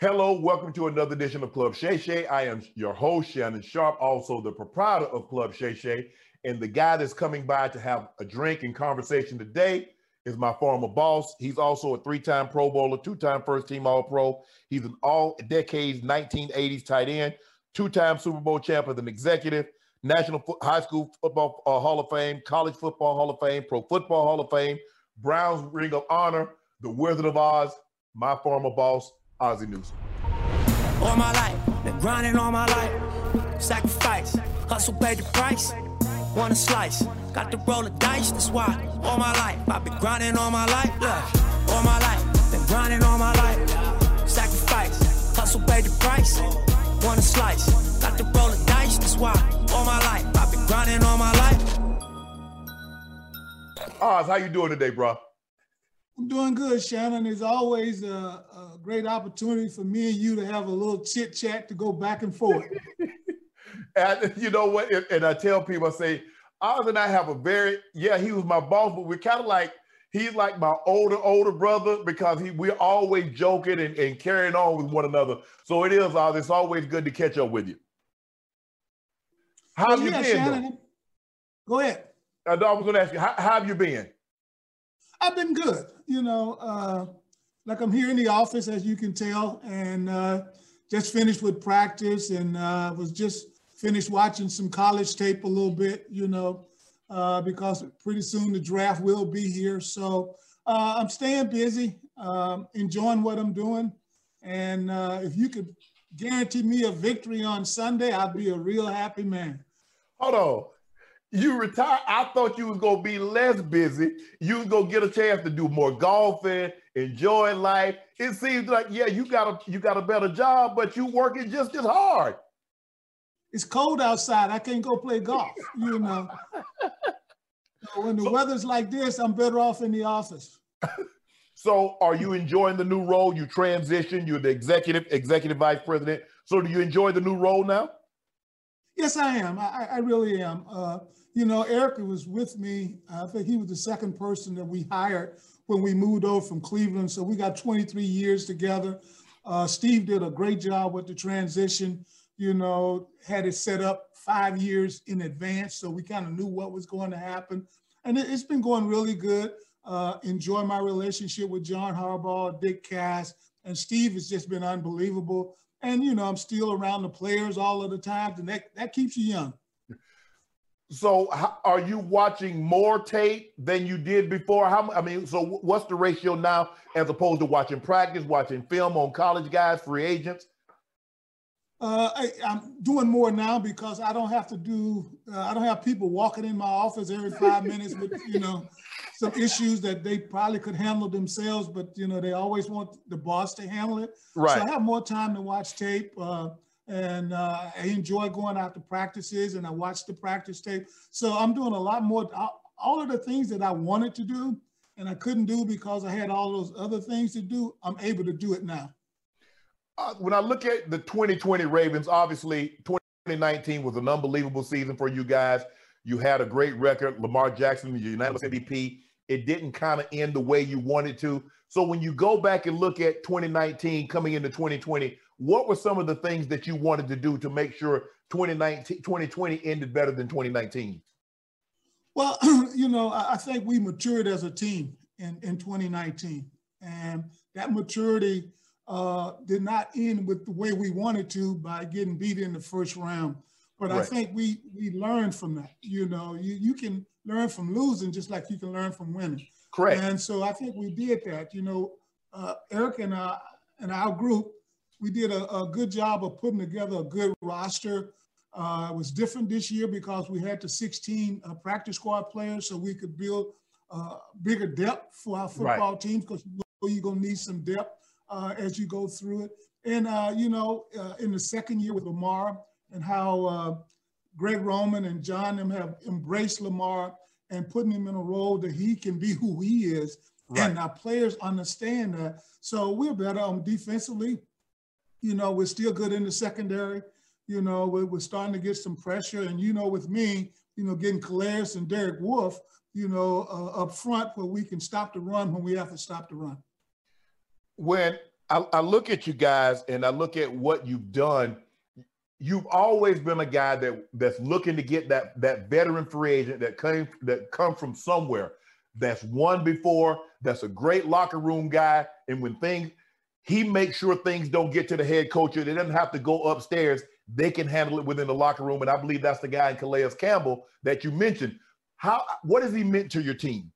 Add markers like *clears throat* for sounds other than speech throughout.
Hello, welcome to another edition of Club Shay Shay. I am your host, Shannon Sharpe, also the proprietor of Club Shay Shay. And the guy that's coming by to have a drink and conversation today is my former boss. He's also a three-time Pro Bowler, two-time first-team All-Pro. He's an all-decades 1980s tight end, two-time Super Bowl champ as an executive, National Fo- High School Football uh, Hall of Fame, College Football Hall of Fame, Pro Football Hall of Fame, Browns Ring of Honor, the Wizard of Oz, my former boss, Ozzie Newsome. All my life, been grinding all my life. Sacrifice, hustle paid the price. Want a slice, got to roll the dice. That's why all my life I've been grinding all my life. Look, all my life, been grinding all my life. Sacrifice, hustle paid the price. Want a slice, got to roll the dice. That's why all my life I've been grinding all my life. Oz, how you doing today, bro? I'm doing good, Shannon. It's always a, a, great opportunity for me and you to have a little chit chat to go back and forth. *laughs* and you know what? And, and I tell people, I say, Oz and I have a very, yeah, he was my boss, but we're kind of like, he's like my older, older brother because he we're always joking and, and carrying on with one another. So it is, Oz, it's always good to catch up with you. How Well, have yeah, you been? Shannon, Go ahead. I I was going to ask you, how, how have you been? I've been good. You know, uh, like I'm here in the office, as you can tell, and uh, just finished with practice and uh, was just finished watching some college tape a little bit, you know, uh, because pretty soon the draft will be here. So uh, I'm staying busy, um, enjoying what I'm doing. And uh, if you could guarantee me a victory on Sunday, I'd be a real happy man. Hold on. You retire. I thought you was gonna be less busy. You was gonna get a chance to do more golfing, enjoy life. It seems like yeah, you got a you got a better job, but you working just as hard. it's cold outside. I can't go play golf, you know. So when the weather's like this, I'm better off in the office. *laughs* So, are you enjoying the new role? You transitioned. You're the executive executive vice president. So, do you enjoy the new role now? Yes, I am. I, I- I really am. Uh, you know, Eric was with me. I think he was the second person that we hired when we moved over from Cleveland. So we got 23 years together. Uh, Steve did a great job with the transition. You know, had it set up five years in advance, so we kind of knew what was going to happen. And it, it's been going really good. Uh, enjoy my relationship with John Harbaugh, Dick Cass, and Steve has just been unbelievable. And you know, I'm still around the players all of the time, and that that keeps you young. So, are you watching more tape than you did before? How? I mean, so what's the ratio now as opposed to watching practice, watching film on college guys, free agents? Uh, I, I'm doing more now because I don't have to do. Uh, I don't have people walking in my office every five *laughs* minutes with you know some issues that they probably could handle themselves, but you know they always want the boss to handle it. Right. So I have more time to watch tape, uh, and uh, I enjoy going out to practices and I watch the practice tape. So I'm doing a lot more. all- of the things that I wanted to do and I couldn't do because I had all those other things to do. I'm able to do it now. Uh, when I look at the 2020 Ravens, obviously 2019 was an unbelievable season for you guys. You had a great record. Lamar Jackson, the unanimous MVP. It didn't kind of end the way you wanted to. So when you go back and look at 2019 coming into 2020, what were some of the things that you wanted to do to make sure 2019 2020 ended better than 2019? Well, *clears throat* you know, I, I think we matured as a team in, in 2019. And that maturity uh, did not end with the way we wanted to by getting beat in the first round. But right. I think we we learned from that. You know, you, you can learn from losing just like you can learn from winning. Correct. And so I think we did that. You know, uh, Eric and, uh, and our group, we did a, a, good job of putting together a good roster. Uh, it was different this year because we had the 16 uh, practice squad players, so we could build uh, bigger depth for our football right. teams because you're going to need some depth uh, as you go through it. And, you know, in the second year with Lamar and how Greg Roman and John them have embraced Lamar and putting him in a role that he can be who he is. Right. And our players understand that. So we're better on defensively. You know, we're still good in the secondary. You know, we're, we're starting to get some pressure. And, you know, with me, you know, getting Calais and Derek Wolfe, you know, uh, up front where we can stop the run when we have to stop the run. When I, I look at you guys and I look at what you've done – you've always been a guy that that's looking to get that that veteran free agent that came that come from somewhere that's won before that's a great locker room guy and when things he makes sure things don't get to the head coach they doesn't have to go upstairs they can handle it within the locker room and i believe that's the guy in calais campbell that you mentioned how what has he meant to your team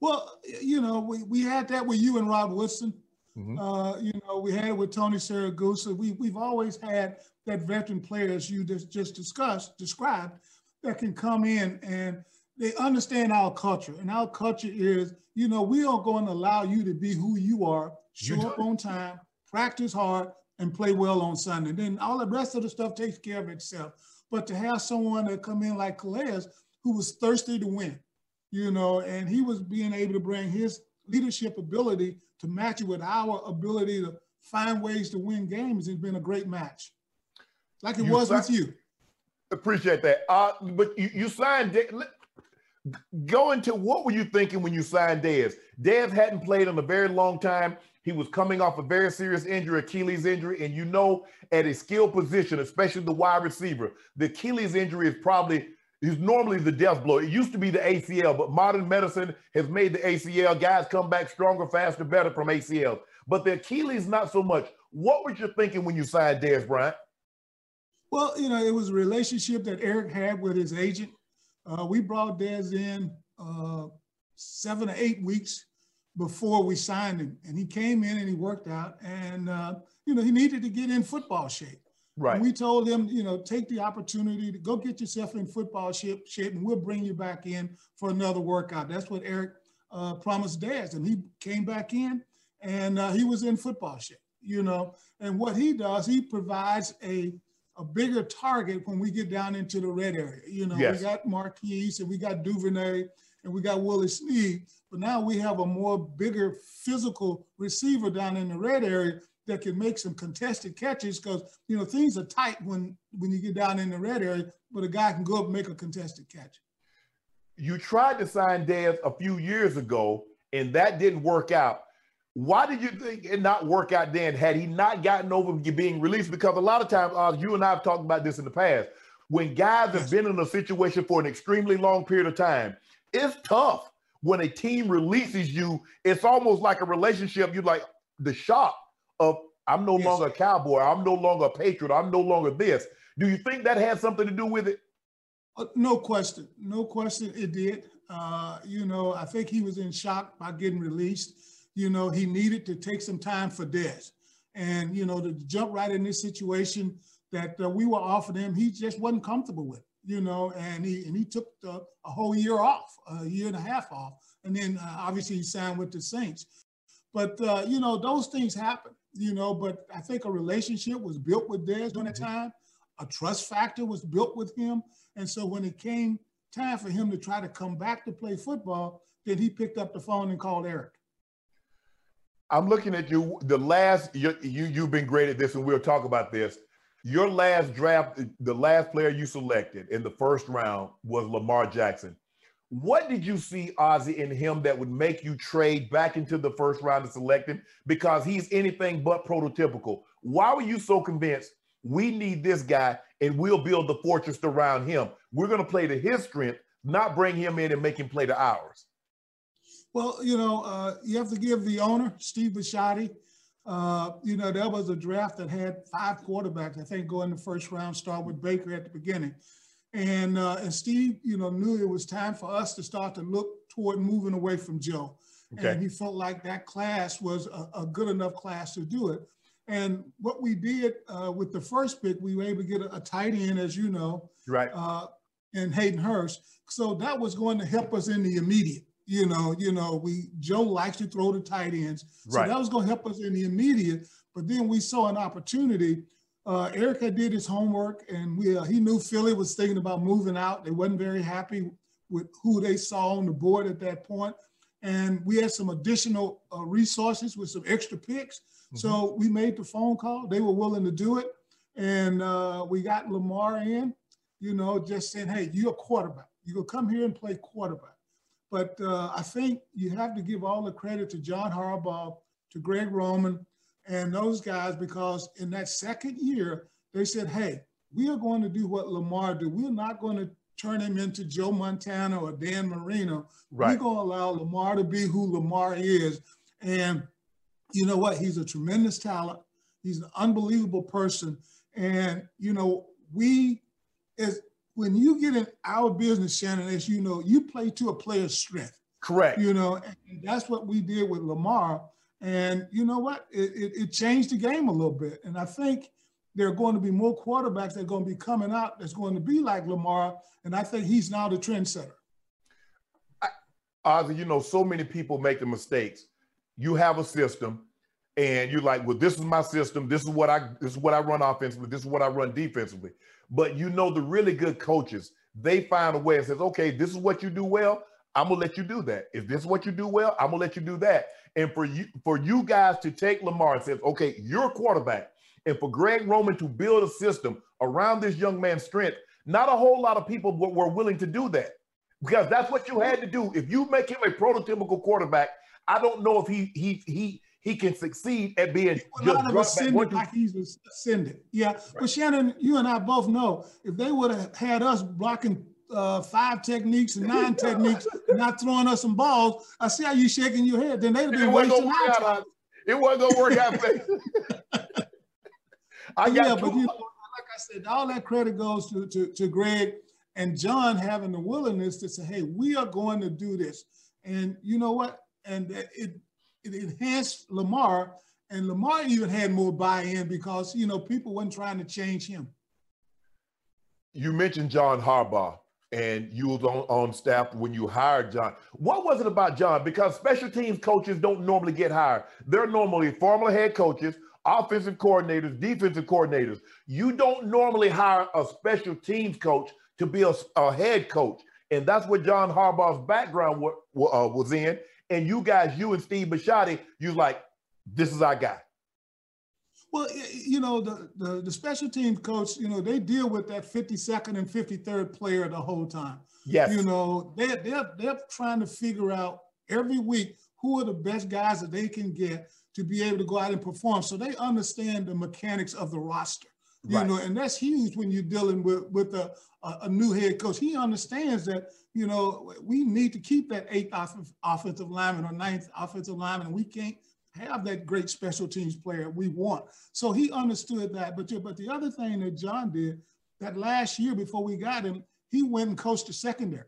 well you know we, we had that with you and Rod Woodson Mm-hmm. Uh, you know, we had it with Tony Siragusa. We, we've always had that veteran players you just, just discussed, described, that can come in and they understand our culture. And our culture is, you know, we are going to allow you to be who you are, show up on time, practice hard, and play well on Sunday. Then all the rest of the stuff takes care of itself. But to have someone that come in like Calais, who was thirsty to win, you know, and he was being able to bring his leadership ability to match it with our ability to find ways to win games It's been a great match, like it you was with you. Appreciate that. Uh, but you, you signed. Go into what were you thinking when you signed Dez? Dez hadn't played in a very long time. He was coming off a very serious injury, Achilles injury, and you know, at a skill position, especially the wide receiver, the Achilles injury is probably is normally the death blow. It used to be the ACL, but modern medicine has made the ACL. Guys come back stronger, faster, better from ACL. But the Achilles, not so much. What were you thinking when you signed Dez Bryant? Well, you know, it was a relationship that Eric had with his agent. Uh, we brought Dez in uh, seven or eight weeks before we signed him, and he came in and he worked out, and uh, you know, he needed to get in football shape. Right. And we told him, you know, take the opportunity to go get yourself in football shape, shape and we'll bring you back in for another workout. That's what Eric uh, promised Dez. And he came back in and uh, he was in football shape, you know. And what he does, he provides a a bigger target when we get down into the red area. You know, yes. we got Marquise and we got Duvernay and we got Willie Snead, but now we have a more bigger physical receiver down in the red area that can make some contested catches because you know things are tight when when you get down in the red area, but a guy can go up and make a contested catch. You tried to sign Dez a few years ago, and that didn't work out. Why did you think it not work out then? Had he not gotten over being released? Because a lot of times, uh, you and I have talked about this in the past. When guys have been in a situation for an extremely long period of time, it's tough when a team releases you. It's almost like a relationship. You're like the shock of I'm no yes. longer a cowboy, I'm no longer a patriot, I'm no longer this. Do you think that had something to do with it? Uh, no question, no question. It did. Uh, you know, I think he was in shock by getting released. You know, he needed to take some time for Dez, and you know, to jump right in this situation that uh, we were offering him, he just wasn't comfortable with. You know, and he and he took the, a whole year off, a year and a half off, and then uh, obviously he signed with the Saints. But uh, you know, those things happen you know, but I think a relationship was built with Dez during that mm-hmm. time. A trust factor was built with him. And so when it came time for him to try to come back to play football, then he picked up the phone and called Eric. I'm looking at you. The last you, you you've been great at this, and we'll talk about this. Your last draft, the last player you selected in the first round was Lamar Jackson. What did you see, Ozzie in him that would make you trade back into the first round to select him? Because he's anything but prototypical. Why were you so convinced we need this guy and we'll build the fortress around him? We're going to play to his strength, not bring him in and make him play to ours. Well, you know, uh, you have to give the owner, Steve Bisciotti, Uh, you know, there was a draft that had five quarterbacks, I think, go in the first round, start with Baker at the beginning. And, uh, and Steve, you know, knew it was time for us to start to look toward moving away from Joe. Okay. And he felt like that class was a, a, good enough class to do it. And what we did uh, with the first pick, we were able to get a, a tight end, as you know, right, uh, and Hayden Hurst. So that was going to help us in the immediate. You know, you know, we Joe likes to throw the tight ends, so right. that was going to help us in the immediate. But then we saw an opportunity. Uh, Erica did his homework, and we uh, he knew Philly was thinking about moving out. They wasn't very happy with who they saw on the board at that point, and we had some additional uh, resources with some extra picks. Mm-hmm. So we made the phone call. They were willing to do it, and uh, we got Lamar in. You know, just saying, "Hey, you're a quarterback. You go come here and play quarterback." But uh, I think you have to give all the credit to John Harbaugh, to Greg Roman, and those guys because in that second year, they said, hey, we are going to do what Lamar did. We're not going to turn him into Joe Montana or Dan Marino. Right. We're going to allow Lamar to be who Lamar is. And you know what? He's a tremendous talent. He's an unbelievable person. And, you know, we, as when you get in our business, Shannon, as you know, you play to a player's strength. Correct. You know, and that's what we did with Lamar. And you know what? It, it, it, changed the game a little bit. And I think there are going to be more quarterbacks that are going to be coming out that's going to be like Lamar. And I think he's now the trendsetter. Ozzie, you know, so many people make the mistakes. You have a system and you're like, well, this is my system. This is what I this is what I run offensively. This is what I run defensively. But you know, the really good coaches, they find a way and says, okay, this is what you do well. I'm gonna let you do that. If this is what you do well, I'm gonna let you do that. And for you, for you guys to take Lamar and say, okay, you're a quarterback, and for Greg Roman to build a system around this young man's strength, not a whole lot of people were, were willing to do that because that's what you had to do. If you make him a prototypical quarterback, I don't know if he he he he can succeed at being just of ascended like he's ascended. Yeah, right. but Shannon, you and I both know if they would have had us blocking uh, five techniques and nine *laughs* techniques and not throwing us some balls, I see how you shaking your head. Then they'd have been wasting our time. It wasn't gonna work out. *laughs* I got yeah, but you know, like I said, all that credit goes to, to, to Greg and John having the willingness to say, "Hey, we are going to do this," and you know what? And it it enhanced Lamar, and Lamar even had more buy-in because you know people weren't trying to change him. You mentioned John Harbaugh, and you was on, on staff when you hired John. What was it about John? Because special teams coaches don't normally get hired. They're normally former head coaches, offensive coordinators, defensive coordinators. You don't normally hire a special teams coach to be a, a head coach. And that's what John Harbaugh's background w- w- uh, was in and you guys, you and Steve Bisciotti, you like, this is our guy. Well, you know, the, the, the special team coach, you know, they deal with that 52nd and 53rd player the whole time. Yes. You know, they they're they're trying to figure out every week who are the best guys that they can get to be able to go out and perform. So they understand the mechanics of the roster. You right. know, and that's huge when you're dealing with with a, a, new head coach. He understands that you know, we need to keep that eighth offensive lineman or ninth offensive lineman. We can't have that great special teams player we want. So he understood that. But, but the other thing that John did, that last year before we got him, he went and coached the secondary.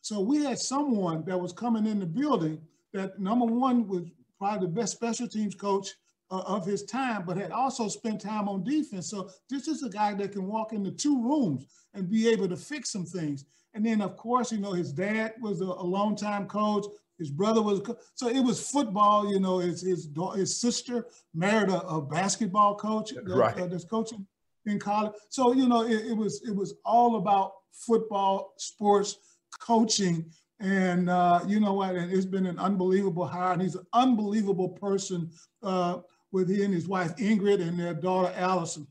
So we had someone that was coming in the building that number one was probably the best special teams coach uh, of his time, but had also spent time on defense. So this is a guy that can walk into two rooms and be able to fix some things. And then, of course, you know, his dad was a, a longtime coach. His brother was so it was football. You know, his his his sister married a, a basketball coach right. uh, that's coaching in college. So you know, it, it, was it was all about football, sports, coaching, and uh, you know what? And it's been an unbelievable hire. And he's an unbelievable person uh, with he and his wife Ingrid and their daughter Allison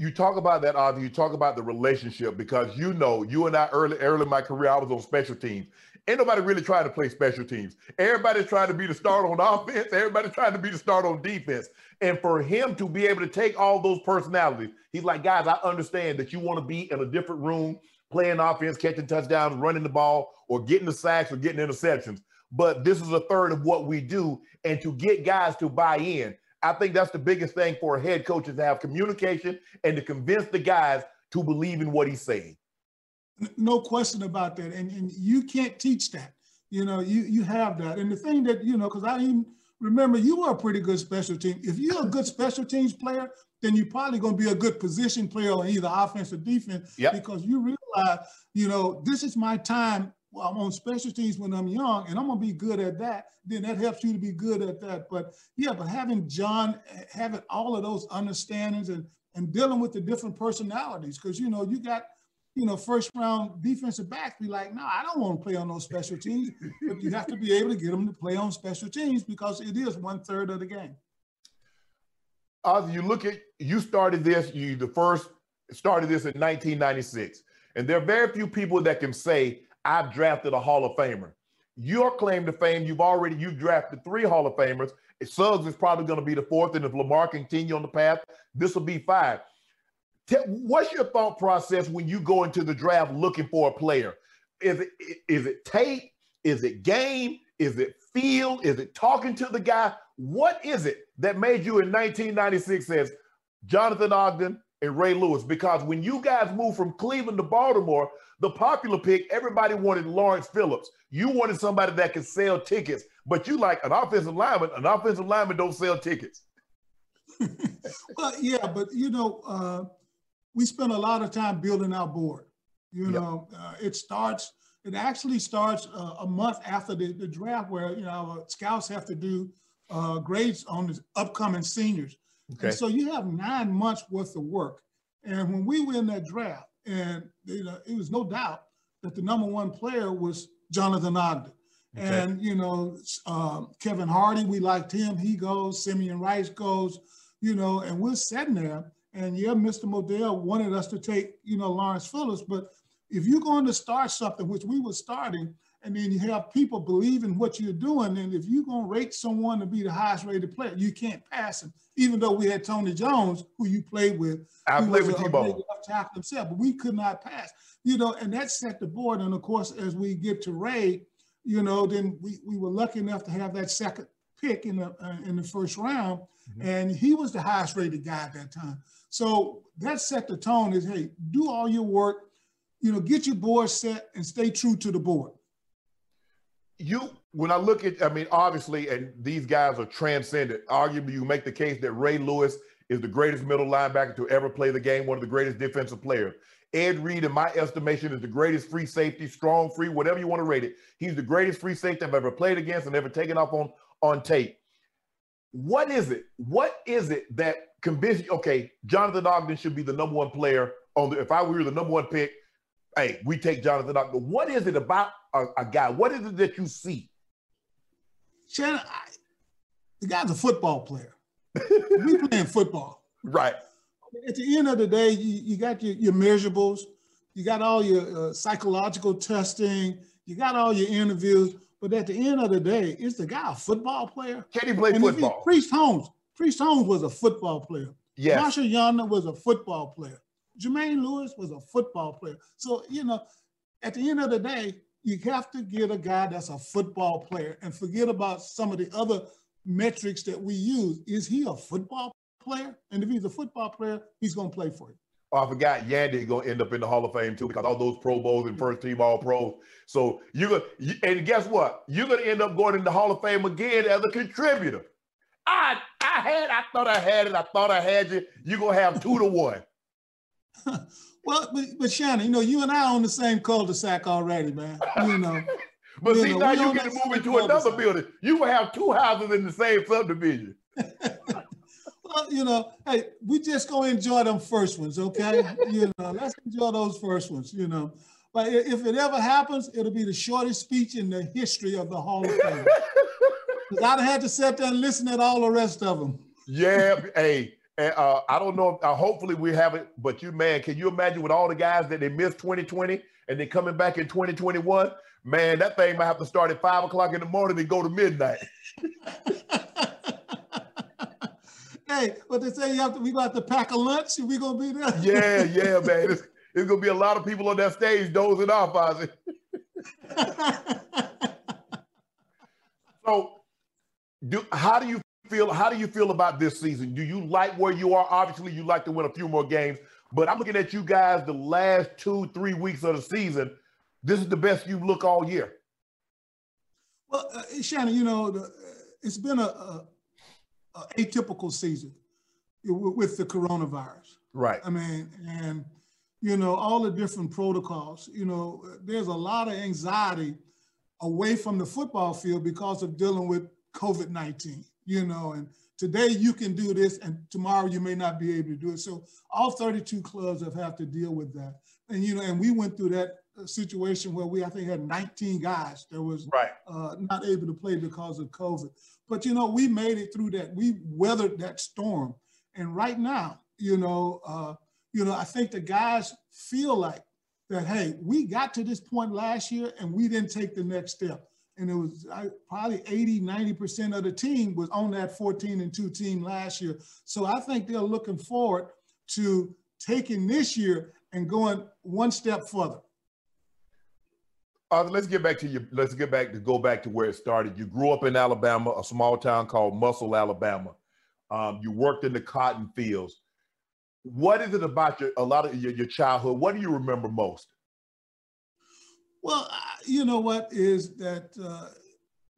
you talk about that, Ozzie. You talk about the relationship because you know, you and I early, early in my career, I was on special teams. Ain't nobody really trying to play special teams. Everybody's trying to be the start on *laughs* offense. Everybody's trying to be the start on defense. And for him to be able to take all those personalities, he's like, guys, I understand that you want to be in a different room, playing offense, catching touchdowns, running the ball, or getting the sacks or getting interceptions. But this is a third of what we do. And to get guys to buy in, I think that's the biggest thing for a head coach is to have communication and to convince the guys to believe in what he's saying. No question about that. And, and you can't teach that. You know, you you have that. And the thing that, you know, because I even remember you were a pretty good special team. If you're a good special teams player, then you're probably going to be a good position player on either offense or defense yep. because you realize, you know, this is my time. Well, I'm on special teams when I'm young, and I'm to be good at that. Then that helps you to be good at that. But yeah, but having John, having all of those understandings and and dealing with the different personalities, because you know you got you know, first round defensive backs be like, no, I don't want to play on those special teams. but you have to be able to get them to play on special teams because it is one third of the game. Ozzie, you look at you started this, you the first started this in 1996. And there are very few people that can say, I've drafted a Hall of Famer. Your claim to fame, you've already you've drafted three Hall of Famers. Suggs is probably going to be the fourth, and if Lamar continue on the path, this will be five. What's your thought process when you go into the draft looking for a player? Is it is it tape? Is it game? Is it feel? Is it talking to the guy? What is it that made you in 1996 says Jonathan Ogden and Ray Lewis? Because when you guys moved from Cleveland to Baltimore, the popular pick, everybody wanted Lawrence Phillips. You wanted somebody that could sell tickets, but you like an offensive lineman. An offensive lineman don't sell tickets. *laughs* well, yeah, but you know, uh, we spend a lot of time building our board. You yep. know, uh, it starts, it actually starts uh, a month after the, the draft where, you know, our scouts have to do uh, grades on the upcoming seniors. Okay. And so you have nine months worth of work. And when we were in that draft, and you know, it was no doubt that the number one player was Jonathan Ogden. Okay. And, you know, uh, Kevin Hardy, we liked him. He goes, Simeon Rice goes, you know, and we're sitting there and yeah, Mr. Modell wanted us to take, you know, Lawrence Phillips. But if you're going to start something, which we were starting, and then you have people believe in what you're doing, and if you're going to rate someone to be the highest rated player, you can't pass him. Even though we had Tony Jones, who you played with, I played with T-Bone. Tackle himself, but we could not pass. You know, and that set the board. And of course, as we get to Ray, you know, then we, we were lucky enough to have that second pick in the uh, in the first round, mm-hmm. and he was the highest rated guy at that time. So that set the tone is, hey, do all your work, you know, get your board set and stay true to the board. You, when I look at, I mean, obviously, and these guys are transcendent. Arguably, you make the case that Ray Lewis is the greatest middle linebacker to ever play the game, one of the greatest defensive players. Ed Reed, in my estimation, is the greatest free safety, strong free, whatever you want to rate it. He's the greatest free safety I've ever played against and ever taken off on on tape. What is it? What is it that convince you, okay, Jonathan Ogden should be the number one player on the, if I were the number one pick, hey, we take Jonathan Ogden. What is it about a, a guy? What is it that you see? Shannon, I, the guy's a football player. we playing football. *laughs* Right. At the end of the day, you, you got your, your measurables, you got all your uh, psychological testing, you got all your interviews, but at the end of the day, is the guy a football player? Can he play and football? Priest Holmes, Priest Holmes was a football player. Yes. Marshal Yanda was a football player. Jermaine Lewis was a football player. So, you know, at the end of the day, you have to get a guy that's a football player and forget about some of the other metrics that we use. Is he a football player? And if he's a football player, he's going to play for you. Oh, I forgot Yanda going to end up in the Hall of Fame too because all those Pro Bowls and first team All Pros. So you're going to, and guess what? You're going to end up going in the Hall of Fame again as a contributor. I I had, I thought I had it. I thought I had you. You're gonna have two to one. *laughs* well, but, but Shannon, you know, you and I on the same cul-de-sac already, man. You know. *laughs* but you see, know, now you get to move into another building. You will have two houses in the same subdivision. *laughs* well, you know, hey, we just gonna enjoy them first ones, okay? you know, let's enjoy those first ones, you know. But if it ever happens, it'll be the shortest speech in the history of the Hall of Fame. Because I'd have had to sit there and listen to all the rest of them. Yeah, hey, and, uh, I don't know. If, uh, hopefully we have it. But you, man, can you imagine with all the guys that they missed 2020 and they're coming back in 2021? Man, that thing might have to start at five o'clock in the morning and go to midnight. *laughs* hey, what they say, you have to, we got to pack a lunch. We gonna be there? *laughs* yeah, yeah, man. It's, it's gonna be a lot of people on that stage dozing off, Ozzie. *laughs* So, do how do you feel? How do you feel about this season? Do you like where you are? Obviously, you like to win a few more games, but I'm looking at you guys the last two, three weeks of the season. This is the best you look all year. Well, uh, Shannon, you know, the, it's been a, a, a, atypical season with the coronavirus. Right. I mean, and you know, all the different protocols. You know, there's a lot of anxiety away from the football field because of dealing with COVID 19, you know, and today you can do this and tomorrow you may not be able to do it. So all 32 clubs have had to deal with that. And, you know, and we went through that uh, situation where we, I think, had 19 guys that was right. uh, not able to play because of COVID. But, you know, we made it through that. We weathered that storm. And right now, you know, uh, you know, I think the guys feel like that, hey, we got to this point last year and we didn't take the next step. And it was probably 80, 90% of the team was on that 14 and 2 team last year. So I think they're looking forward to taking this year and going one step further. Uh, let's get back to you. Let's get back to go back to where it started. You grew up in Alabama, a small town called Muscle, Alabama. Um, you worked in the cotton fields what is it about your a lot of your, your childhood? What do you remember most? Well, you know what is that uh,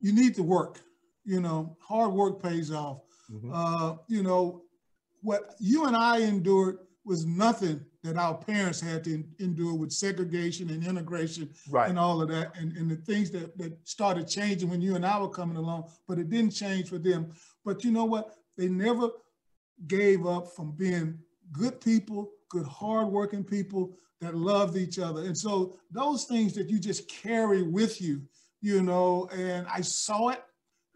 you need to work. You know, hard work pays off. Mm-hmm. Uh, you know, what you and I endured was nothing that our parents had to endure with segregation and integration right. and all of that, and, and the things that, that started changing when you and I were coming along, but it didn't change for them. But you know what? They never gave up from being good people, good, hardworking people that loved each other. And so those things that you just carry with you, you know, and I saw it,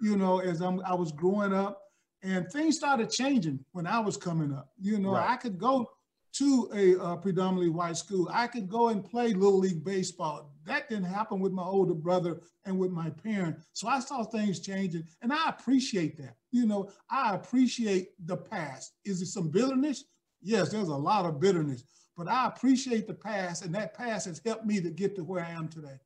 you know, as I'm, I was growing up and things started changing when I was coming up. You know, right. I could go to a uh, predominantly white school. I could go and play little league baseball. That didn't happen with my older brother and with my parent. So I saw things changing, and I appreciate that. You know, I appreciate the past. Is it some bitterness? yes, there's a lot of bitterness, but I appreciate the past, and that past has helped me to get to where I am today.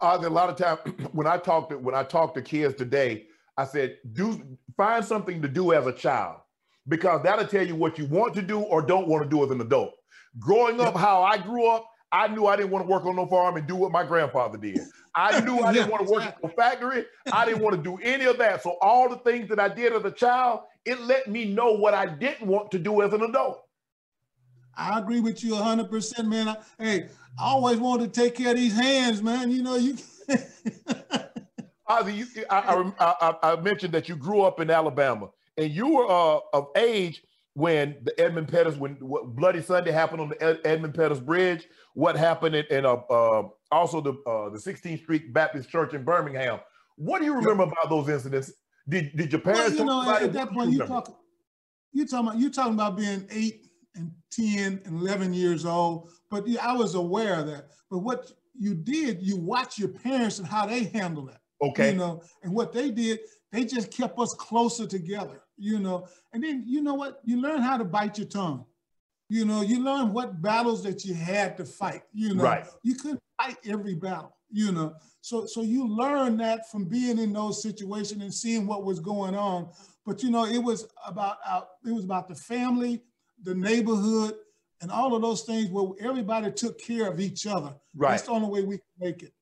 Uh, a lot of time *clears throat* when I talk to when I talk to kids today, I said, do find something to do as a child because that'll tell you what you want to do or don't want to do as an adult. Growing up, how I grew up, I knew I didn't want to work on no farm and do what my grandfather did. I *laughs* knew I didn't want to work in a factory. I didn't want to do any of that. So all the things that I did as a child, it let me know what I didn't want to do as an adult. I agree with you 100%, man. I, hey, I always wanted to take care of these hands, man. You know, you. Ozzie, you, I, I, I, mentioned that you grew up in Alabama and you were uh, of age when the Edmund Pettus, when Bloody Sunday happened on the Edmund Pettus Bridge, what happened in, in uh, uh, also the uh, the 16th Street Baptist Church in Birmingham. What do you remember about those incidents? Did did your parents? Well, you know, at, that point, you talk, you talking about you talking about being eight and 10 and 11 years old. But I was aware of that. But what you did, you watch your parents and how they handle it. Okay. You know, and what they did, they just kept us closer together, you know. And then you know what? You learn how to bite your tongue. You know, you learn what battles that you had to fight. You know, right. you couldn't fight every battle, you know. So so you learn that from being in those situations and seeing what was going on. But you know, it was about uh, it was about the family, the neighborhood, and all of those things where everybody took care of each other. Right. That's the only way we can make it.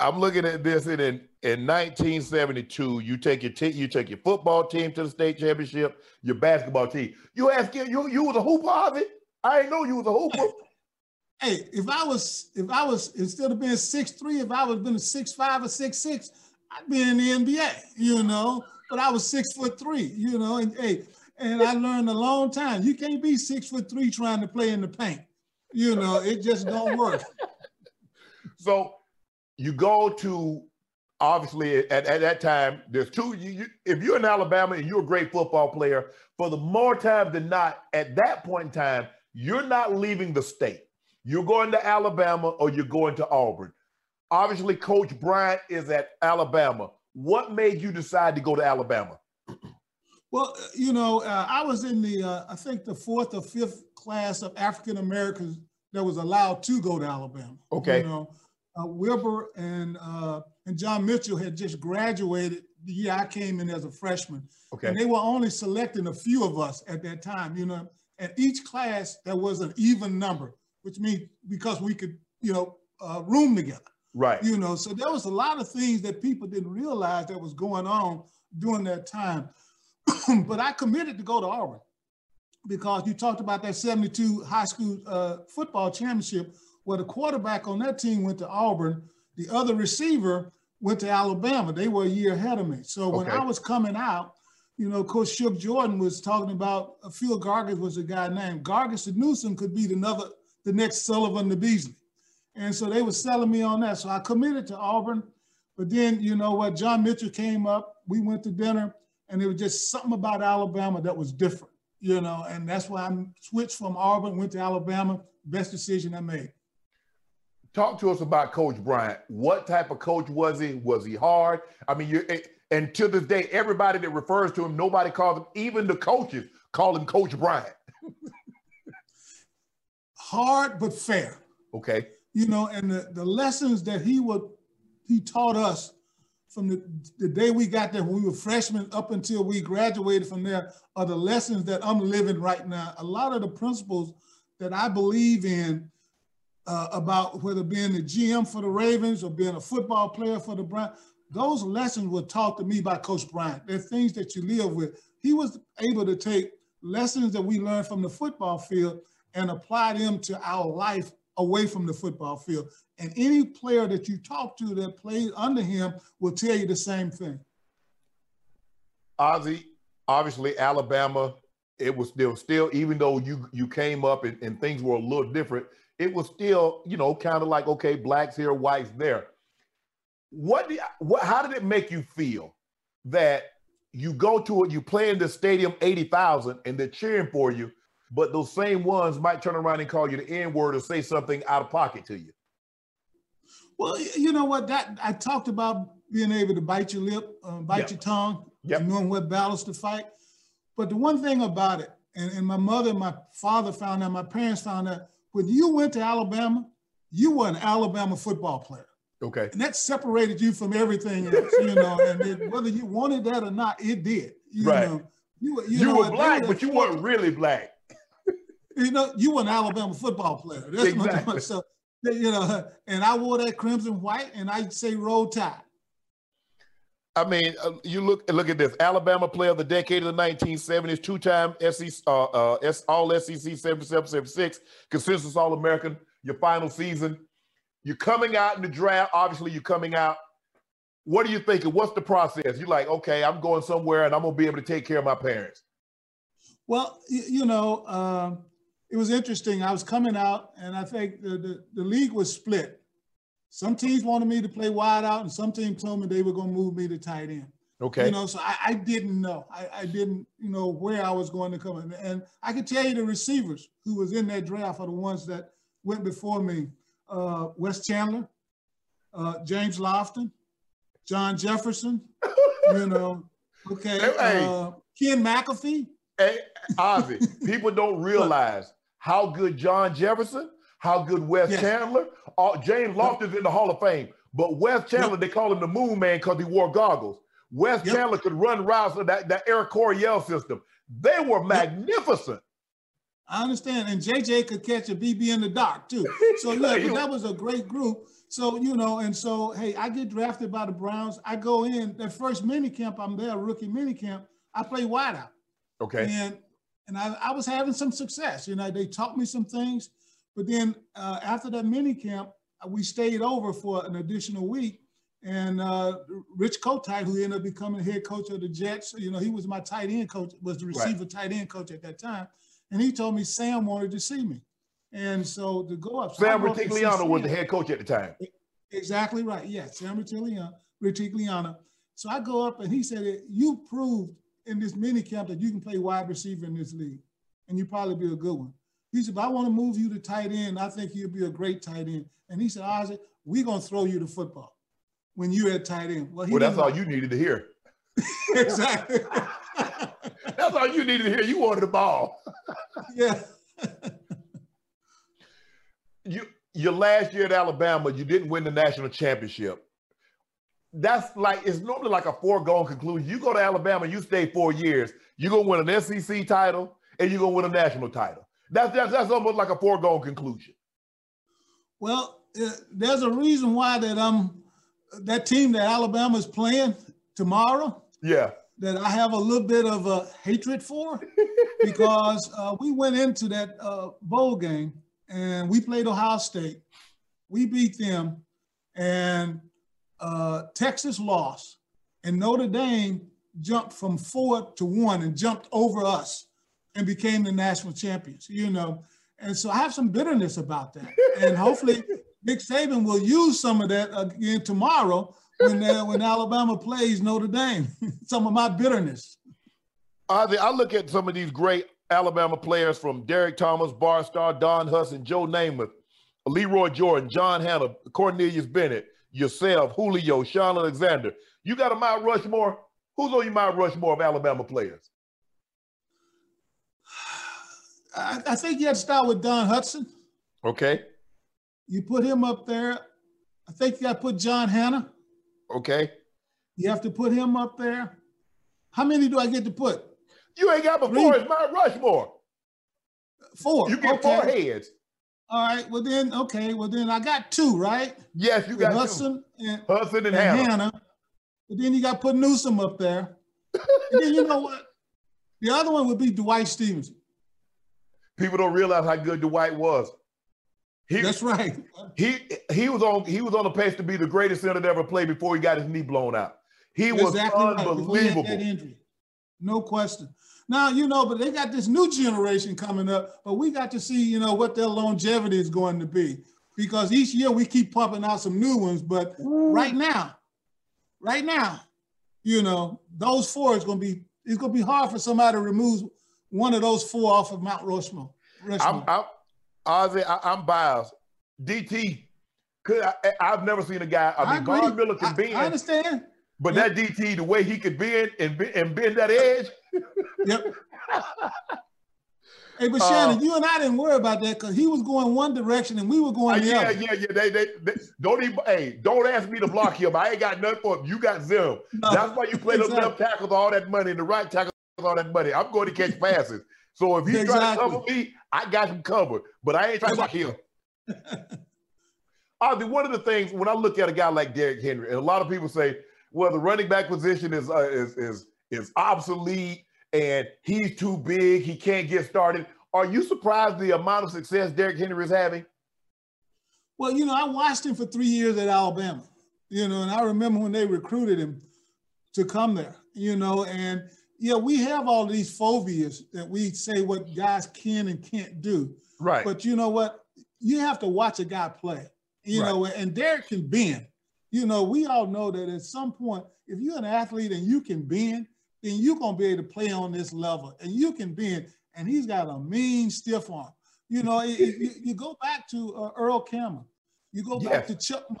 I'm looking at this and in in 1972. You take your te- you take your football team to the state championship, your basketball team. You ask you you was a hooper it. I didn't know you was a hooper. *laughs* hey, if I was if I was instead of being six three, if I was been a six five or six six, I'd be in the NBA. You know, but I was six foot three. You know, and hey, and I learned a long time. You can't be six foot three trying to play in the paint. You know, it just don't work. *laughs* So you go to obviously at, at that time, there's two. You, you, if you're in Alabama and you're a great football player, for the more times than not, at that point in time, you're not leaving the state. You're going to Alabama or you're going to Auburn. Obviously, Coach Bryant is at Alabama. What made you decide to go to Alabama? Well, uh, you know, uh, I was in the, uh, I think the fourth or fifth class of African Americans that was allowed to go to Alabama. Okay. You know, uh, Wilbur and uh, and John Mitchell had just graduated the year I came in as a freshman. Okay. And they were only selecting a few of us at that time, you know. And each class there was an even number, which means because we could, you know, uh, room together. Right. You know, so there was a lot of things that people didn't realize that was going on during that time. *coughs* but I committed to go to Auburn because you talked about that 72 high school uh, football championship where the quarterback on that team went to Auburn. The other receiver went to Alabama. They were a year ahead of me. So when Okay. I was coming out, you know, Coach Shug Jordan was talking about uh, Phil Gargis was a guy named Gargis and Newsome could be the another, the next Sullivan to Beasley. And so they were selling me on that. So I committed to Auburn. But then, you know what, John Mitchell came up, we went to dinner, and it was just something about Alabama that was different, you know, and that's why I switched from Auburn, went to Alabama. Best decision I made. Talk to us about Coach Bryant. What type of coach was he? Was he hard? I mean, you and to this day, everybody that refers to him, nobody calls him. Even the coaches call him Coach Bryant. *laughs* Hard but fair. Okay. you know, and the, the lessons that he would he taught us from the, the day we got there when we were freshmen up until we graduated from there are the lessons that I'm living right now. A lot of the principles that I believe in uh, about whether being the GM for the Ravens or being a football player for the Browns, those lessons were taught to me by Coach Bryant. They're things that you live with. He was able to take lessons that we learned from the football field and apply them to our life away from the football field. And any player that you talk to that played under him will tell you the same thing. Ozzie, obviously Alabama, it was still still, even though you you came up and, and things were a little different, it was still, you know, kind of like, okay, blacks here, whites there. What, do what how did it make you feel that you go to it, you play in the stadium 80,000 and they're cheering for you, but those same ones might turn around and call you the N-word or say something out of pocket to you. Well, you know what? That I talked about being able to bite your lip, um, bite Yep. your tongue, Yep. and knowing what battles to fight. But the one thing about it, and, and my mother and my father found out, my parents found out, when you went to Alabama, you were an Alabama football player. Okay. And that separated you from everything else, you know, *laughs* and it, whether you wanted that or not, it did. You Right. know, you, were- You, know, were black, but you weren't really black. You know, you were an Alabama football player. That's Exactly. so, you know, and I wore that crimson white, and I'd say roll tide. I mean, uh, you look look at this. Alabama player of the decade of the 1970s, two-time SEC, uh, uh, S, All SEC 7776, consensus All-American. Your final season, you're coming out in the draft. Obviously, you're coming out. What are you thinking? What's the process? You're like, okay, I'm going somewhere, and I'm gonna be able to take care of my parents. Well, you, you know, um, it was interesting. I was coming out, and I think the, the, the league was split. Some teams wanted me to play wide out, and some teams told me they were going to move me to tight end. Okay. You know, so I, I didn't know. I, I didn't, you know, where I was going to come in. And I can tell you the receivers who was in that draft are the ones that went before me. Uh, Wes Chandler, uh, James Lofton, John Jefferson, *laughs* you know, okay, Hey. uh, Ken McAfee. Hey, Ozzie, people don't realize how good John Jefferson, how good Wes Yeah. Chandler, uh, James Lofton's in the Hall of Fame. But Wes Chandler, they call him the Moon Man because he wore goggles. Wes Yep. Chandler could run routes with that, that Air Coryell system. They were magnificent. I understand. And JJ could catch a BB in the dark too. *laughs* So yeah, but that was a great group. So, you know, and so, hey, I get drafted by the Browns. I go in that first mini camp, I'm there, rookie mini camp. I play wide out. Okay. And and I, I was having some success. You know, they taught me some things. But then uh, after that mini camp, we stayed over for an additional week. And uh, Rich Kotite, who ended up becoming head coach of the Jets, you know, he was my tight end coach, was the Right. receiver tight end coach at that time. And he told me Sam wanted to see me. And so to go up. so Sam go up to see Rutigliano was the head coach at the time. Exactly right. Yes, Sam. Rutigliano. So I go up and he said, "You proved in this mini camp that you can play wide receiver in this league, and you probably be a good one." He said, "But I want to move you to tight end. I think you'll be a great tight end." And he said, "Isaac, we're gonna throw you the football when you're at tight end." Well, he Well, that's all you needed to hear. *laughs* exactly. *laughs* That's all you needed to hear. You wanted the ball. *laughs* yeah. You your last year at Alabama, you didn't win the national championship. That's like it's normally like a foregone conclusion. You go to Alabama, you stay four years, you're gonna win an SEC title and you're gonna win a national title. That's that's that's almost like a foregone conclusion. Well, uh, there's a reason why that um that team that Alabama is playing tomorrow. Yeah. That I have a little bit of a hatred for *laughs* because uh, we went into that uh, bowl game and we played Ohio State. We beat them, and uh, Texas lost, and Notre Dame jumped from four to one and jumped over us and became the national champions. You know, and so I have some bitterness about that, and hopefully Nick Saban will use some of that again tomorrow when uh, when Alabama plays Notre Dame. *laughs* some of my bitterness. I, look at some of these great Alabama players from Derrick Thomas, Bart Starr, Don Hutson, Joe Namath, Lee Roy Jordan, John Hannah, Cornelius Bennett, yourself, Julio, Shaun Alexander. You got a Mount Rushmore. Who's on your Mount Rushmore of Alabama players? I, I think you have to start with Don Hutson. Okay. You put him up there. I think you got to put John Hannah. Okay. You have to put him up there. How many do I get to put? You ain't got before. It's Mount Rushmore. Four. You get okay. four heads. All right. Well then, okay. Well then, I got two, right? Yes, you got Hutson two. and Hutson and, and Hannah. Hannah. But then you got to put Newsome up there. and then you know what? *laughs* The other one would be Dwight Stephenson. People don't realize how good Dwight was. He, That's right. He he was on he was on the pace to be the greatest center to ever play before he got his knee blown out. He was exactly unbelievable. Right. No question. Now, you know, but they got this new generation coming up, but we got to see, you know, what their longevity is going to be. Because each year we keep pumping out some new ones, but Ooh. right now, right now, you know, those four is going to be it's going to be hard for somebody to remove one of those four off of Mount Rushmore. Rushmore. I'm, I'm, Ozzie, I, am biased. DT, could I, have never seen a guy. I, I mean, Von Miller can bend. I understand. But yep. that DT, the way he could bend and and bend that edge. yep. Hey, but Shannon, uh, you and I didn't worry about that because he was going one direction and we were going uh, the yeah, other. Yeah, yeah, They, they, they, don't even. Hey, don't ask me to block him. I ain't got nothing for him. You got Zim. No, That's why you play exactly. the left tackles all that money and the right tackles all that money. I'm going to catch passes. So if he's exactly. trying to cover me, I got him covered. But I ain't trying to block him. *laughs* Ozzie, one of the things when I look at a guy like Derrick Henry, and a lot of people say, well, the running back position is uh, is is is obsolete and he's too big, he can't get started. Are you surprised the amount of success Derrick Henry is having? Well, you know, I watched him for three years at Alabama, you know, and I remember when they recruited him to come there, you know, and yeah, we have all these phobias that we say what guys can and can't do. Right. But you know what? You have to watch a guy play, you right. know, and Derrick can bend you know, we all know that at some point, if you're an athlete and you can bend, then you're gonna be able to play on this level, and you can bend. And he's got a mean stiff arm. You know, it, it, you, go back to uh, Earl Campbell, you go back to Chuck. Moss.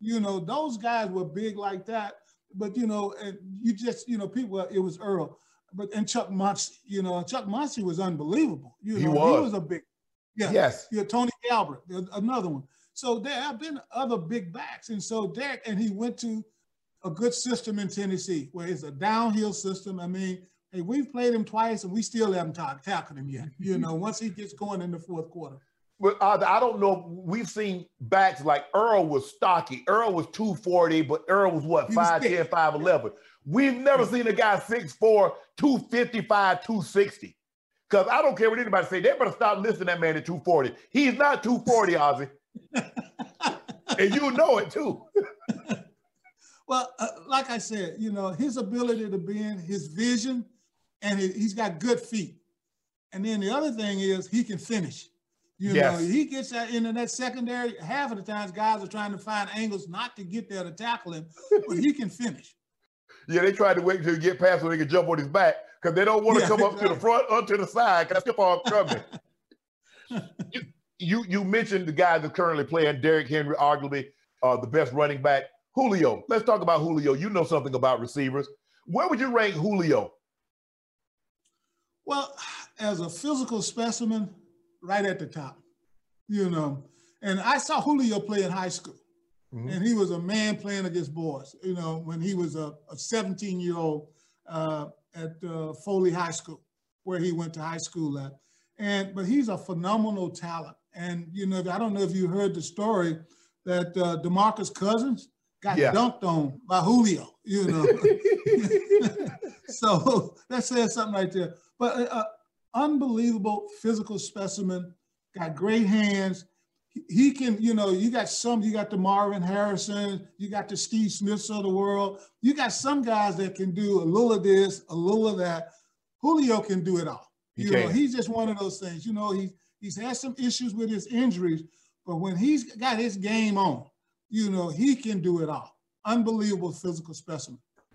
You know, those guys were big like that. But you know, and you just you know, people. It was Earl, but and Chuck Muncie. You know, Chuck Muncie was unbelievable. You know, he was, he was a big. Yeah. Yes. Yeah. Tony Albert, another one. So there have been other big backs. And so Derrick, and he went to a good system in Tennessee where it's a downhill system. I mean, hey, we've played him twice and we still haven't tackled him yet, you know, once he gets going in the fourth quarter. But uh, I don't know. We've seen backs like Earl was stocky. Earl was 240, but Earl was what, 5'10, 5'11. We've never seen a guy 6'4, 255, 260. Because I don't care what anybody say. They better stop listening to that man at 240. He's not 240, Ozzie. And you know it too. *laughs* well, uh, like I said, you know, his ability to bend, his vision, and he's got good feet. And then the other thing is he can finish. You yes. know, he gets that into that secondary. Half of the times, guys are trying to find angles not to get there to tackle him, but he can finish. *laughs* Yeah, they tried to wait until he get past so they could jump on his back because they don't want to yeah, come up to the front or to the side because that's all coming. *laughs* you, you mentioned the guy that's currently playing, Derrick Henry, arguably uh, the best running back. Julio, let's talk about Julio. You know something about receivers. Where would you rank Julio? Well, as a physical specimen, right at the top, you know. And I saw Julio play in high school. Mm-hmm. And he was a man playing against boys, you know, when he was a 17 year old uh, at uh, Foley High School, where he went to high school at. And but he's a phenomenal talent. And you know, I don't know if you heard the story that uh, Demarcus Cousins got yeah. dunked on by Julio. You know, *laughs* so that says something right there. But uh, uh, unbelievable physical specimen, got great hands. He can, you know, you got some, you got the Marvin Harrison, you got the Steve Smiths of the world. You got some guys that can do a little of this, a little of that. Julio can do it all. You know, he's just one of those things. You know, he's he's had some issues with his injuries, but when he's got his game on, you know, he can do it all. Unbelievable physical specimen.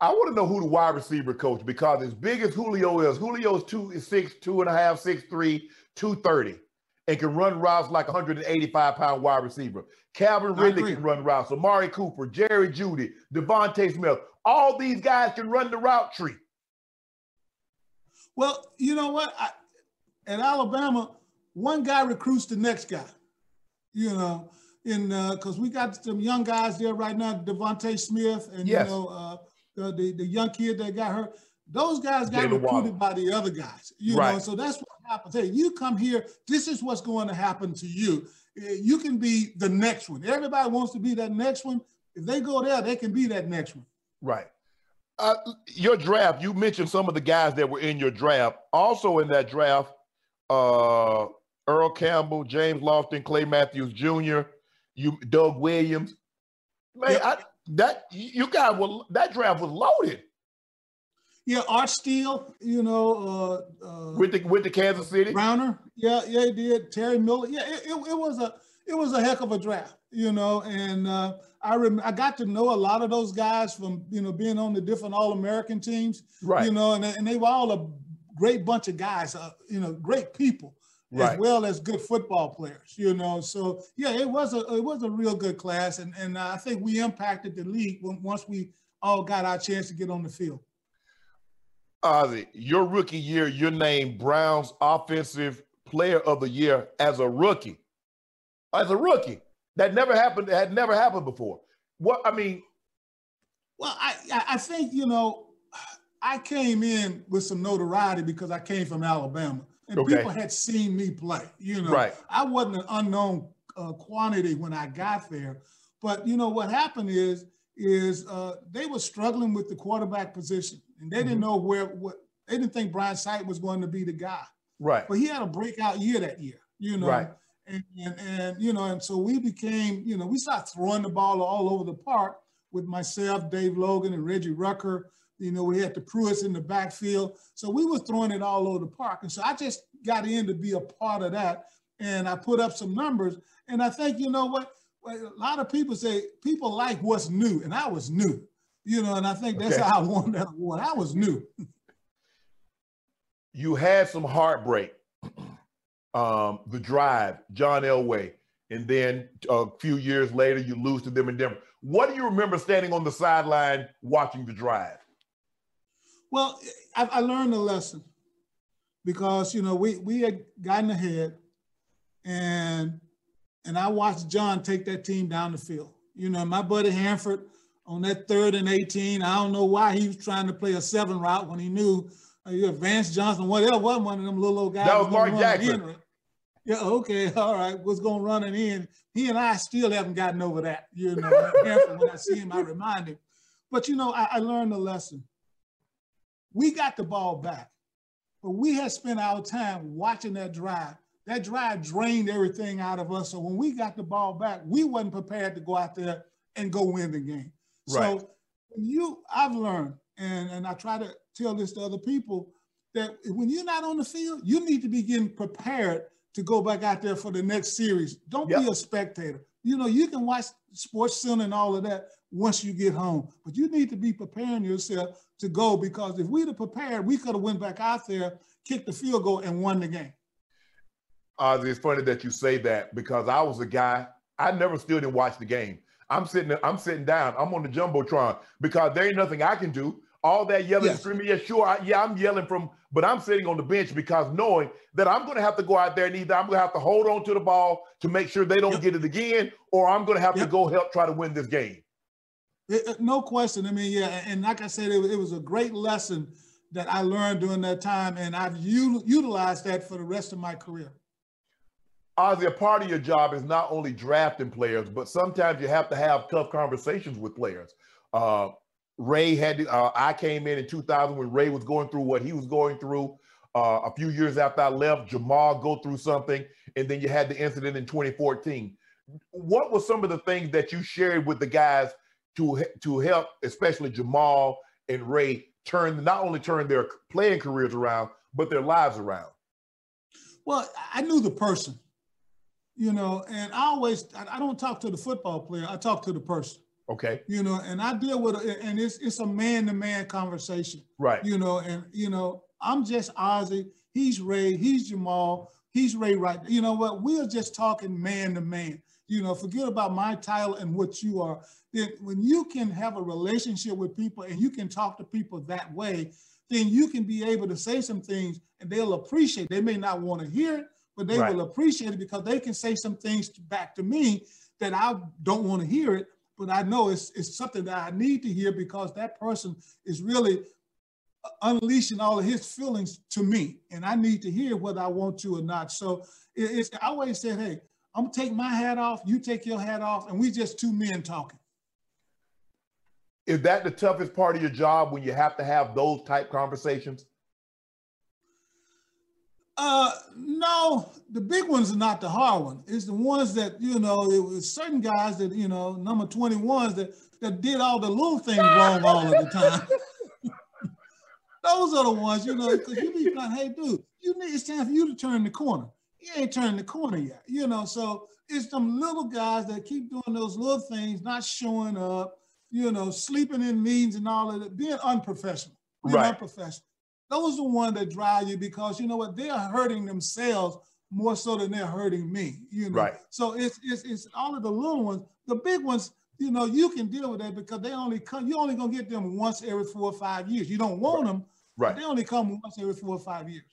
I want to know who the wide receiver coach because as big as Julio is, Julio's two is six, two and a half, six three, two thirty, and can run routes like 185 pound wide receiver. Calvin Ridley can run routes. Amari Cooper, Jerry Jeudy, DeVonta Smith. All these guys can run the route tree. Well, you know what? I, at Alabama, one guy recruits the next guy. You know, in because uh, we got some young guys there right now, DeVonta Smith, and yes. you know. Uh, the, the, the young kid that got hurt. Those guys got Jaylen recruited by the other guys, you right. know. So that's what happens. Hey, you come here. This is what's going to happen to you. Eh, you can be the next one. Everybody wants to be that next one. If they go there, they can be that next one. Right. Uh, your draft. You mentioned some of the guys that were in your draft. Also in that draft, uh, Earl Campbell, James Lofton, Clay Matthews Jr., you Doug Williams. Man, yep. I, that you guys were that draft was loaded. Yeah, Art Still, you know, uh, uh, with the with the Kansas City Browner. Yeah, yeah, he did. Terry Miller. Yeah, it, it, it, was a it was a heck of a draft, you know. And uh, I rem- I got to know a lot of those guys from you know being on the different All American teams, right? You know, and and they were all a great bunch of guys, uh, you know, great people right. as well as good football players. You know, so yeah, it was a it was a real good class, and and I think we impacted the league when, once we all got our chance to get on the field. Ozzie, your rookie year, you're named Browns Offensive Player of the Year as a rookie. As a rookie, that never happened. That had never happened before. What I mean. Well, I I think you know I came in with some notoriety because I came from Alabama and okay. people had seen me play. You know, right. I wasn't an unknown uh, quantity when I got there, but you know what happened is is uh, they were struggling with the quarterback position, and they mm-hmm. didn't know where what they didn't think Brian Sipe was going to be the guy. Right. But he had a breakout year that year. You know. Right. And, and, and you know, and so we became, you know, we started throwing the ball all over the park with myself, Dave Logan, and Reggie Rucker you know, we had the Pruitts in the backfield. So we were throwing it all over the park. And so I just got in to be a part of that. And I put up some numbers. And I think, you know what? A lot of people say people like what's new. And I was new, you know, and I think that's okay. how I won that award. I was new. *laughs* you had some heartbreak. *clears throat* Um, the drive, John Elway. And then a few years later, you lose to them in Denver. What do you remember standing on the sideline watching the drive? Well, I, I learned a lesson because you know we we had gotten ahead, and and I watched John take that team down the field. You know, my buddy Hanford on that third and 18. I don't know why he was trying to play a seven route when he knew uh, Vance Johnson, whatever, wasn't one of them little old guys. That was Mark Jackson. Yeah, okay, *laughs* all right. Was going to run it in. He and I still haven't gotten over that. You know, Hanford, when I see him, I remind him. But you know, I, I learned a lesson. We got the ball back, but we had spent our time watching that drive. That drive drained everything out of us. So when we got the ball back, we wasn't prepared to go out there and go win the game. Right. So you, I've learned, and, and I try to tell this to other people, that when you're not on the field, you need to be getting prepared to go back out there for the next series. Don't yep. be a spectator. You know, you can watch Sports Center and all of that once you get home, but you need to be preparing yourself to go because if we'd have prepared, we could have went back out there, kicked the field goal, and won the game. Uh, it's funny that you say that because I was a guy. I never stood and watched the game. I'm sitting. I'm sitting down. I'm on the jumbotron because there ain't nothing I can do. All that yelling, yes. screaming. Yeah, sure. I, yeah, I'm yelling from, but I'm sitting on the bench because knowing that I'm going to have to go out there and either I'm going to have to hold on to the ball to make sure they don't yep. get it again, or I'm going to have yep. to go help try to win this game. It, no question. I mean, yeah, and like I said, it, it, was a great lesson that I learned during that time, and I've u- utilized that for the rest of my career. Ozzie, a part of your job is not only drafting players, but sometimes you have to have tough conversations with players. Uh, Ray had, uh, I came in in 2000 when Ray was going through what he was going through. Uh, a few years after I left, Jamal go through something, and then you had the incident in 2014. What were some of the things that you shared with the guys to to help, especially Jamal and Ray, turn not only turn their playing careers around, but their lives around? Well, I knew the person, you know, and I always I don't talk to the football player. I talk to the person. Okay. You know, and I deal with it, and it's it's a man to man conversation. Right. You know, and you know, I'm just Ozzie. He's Ray. He's Jamal. He's Ray. Right. You know what? We are just talking man to man. You know, forget about my title and what you are. Then when you can have a relationship with people and you can talk to people that way, then you can be able to say some things and they'll appreciate. They may not want to hear it, but they right. will appreciate it because they can say some things back to me that I don't want to hear it but I know it's, it's something that I need to hear because that person is really uh, unleashing all of his feelings to me. And I need to hear whether I want to or not. So it's, I always said, hey, I'm gonna take my hat off, you take your hat off, and we just two men talking. Is that the toughest part of your job when you have to have those type conversations? Uh, no, the big ones are not the hard one. It's the ones that you know. It was certain guys that you know, number twenty ones that that did all the little things wrong all of the time. *laughs* Those are the ones you know, because you be like, hey, dude, you need it's time for you to turn the corner. You ain't turned the corner yet, you know. So it's them little guys that keep doing those little things, not showing up, you know, sleeping in meetings and all of that, being unprofessional, being right. unprofessional. Those are the ones that drive you because you know what they're hurting themselves more so than they're hurting me. You know, right. so it's it's it's all of the little ones. The big ones, you know, you can deal with that because they only come. You're only gonna get them once every four or five years. You don't want right. them, right? They only come once every four or five years.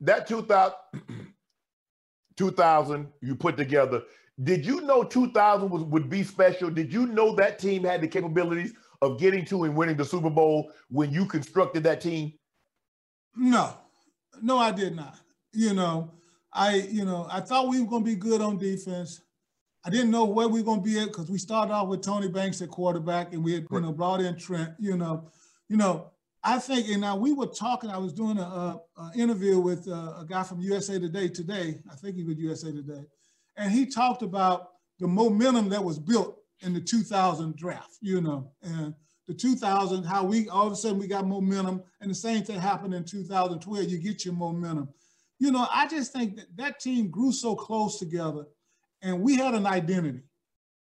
That 2000, *clears throat* 2000 you put together. Did you know 2000 was, would be special? Did you know that team had the capabilities of getting to and winning the Super Bowl when you constructed that team? No, no, I did not. You know, I, you know, I thought we were going to be good on defense. I didn't know where we were going to be at because we started off with Tony Banks at quarterback, and we had, you know, brought in Trent. You know, you know, I think, and now we were talking. I was doing a, a, a interview with a, uh, a guy from USA Today today. I think he was USA Today, and he talked about the momentum that was built in the 2000 draft, you know, and the 2000, how we all of a sudden we got momentum, and the same thing happened in 2012. You get your momentum. You know, I just think that that team grew so close together, and we had an identity.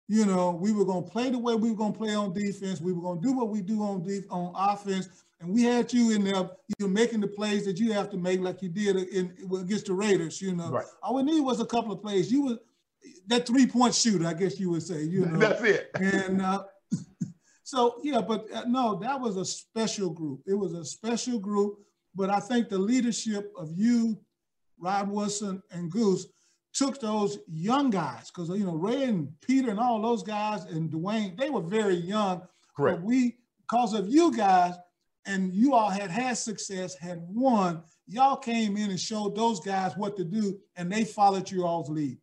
You know, we were going to play the way we were going to play on defense. We were going to do what we do on def- on offense, and we had you in there, you know, making the plays that you have to make, like you did in, against the Raiders. You know, right. all we need was a couple of plays. You were that three point shooter, I guess you would say. You know, that's it. And uh, *laughs* so yeah, but uh, no, that was a special group. It was a special group. But I think the leadership of you, Rod Woodson, and Goose took those young guys because you know Ray and Peter and all those guys and Dwayne, they were very young. Correct. But we, because of you guys, and you all had had success, had won. Y'all came in and showed those guys what to do, and they followed you all's lead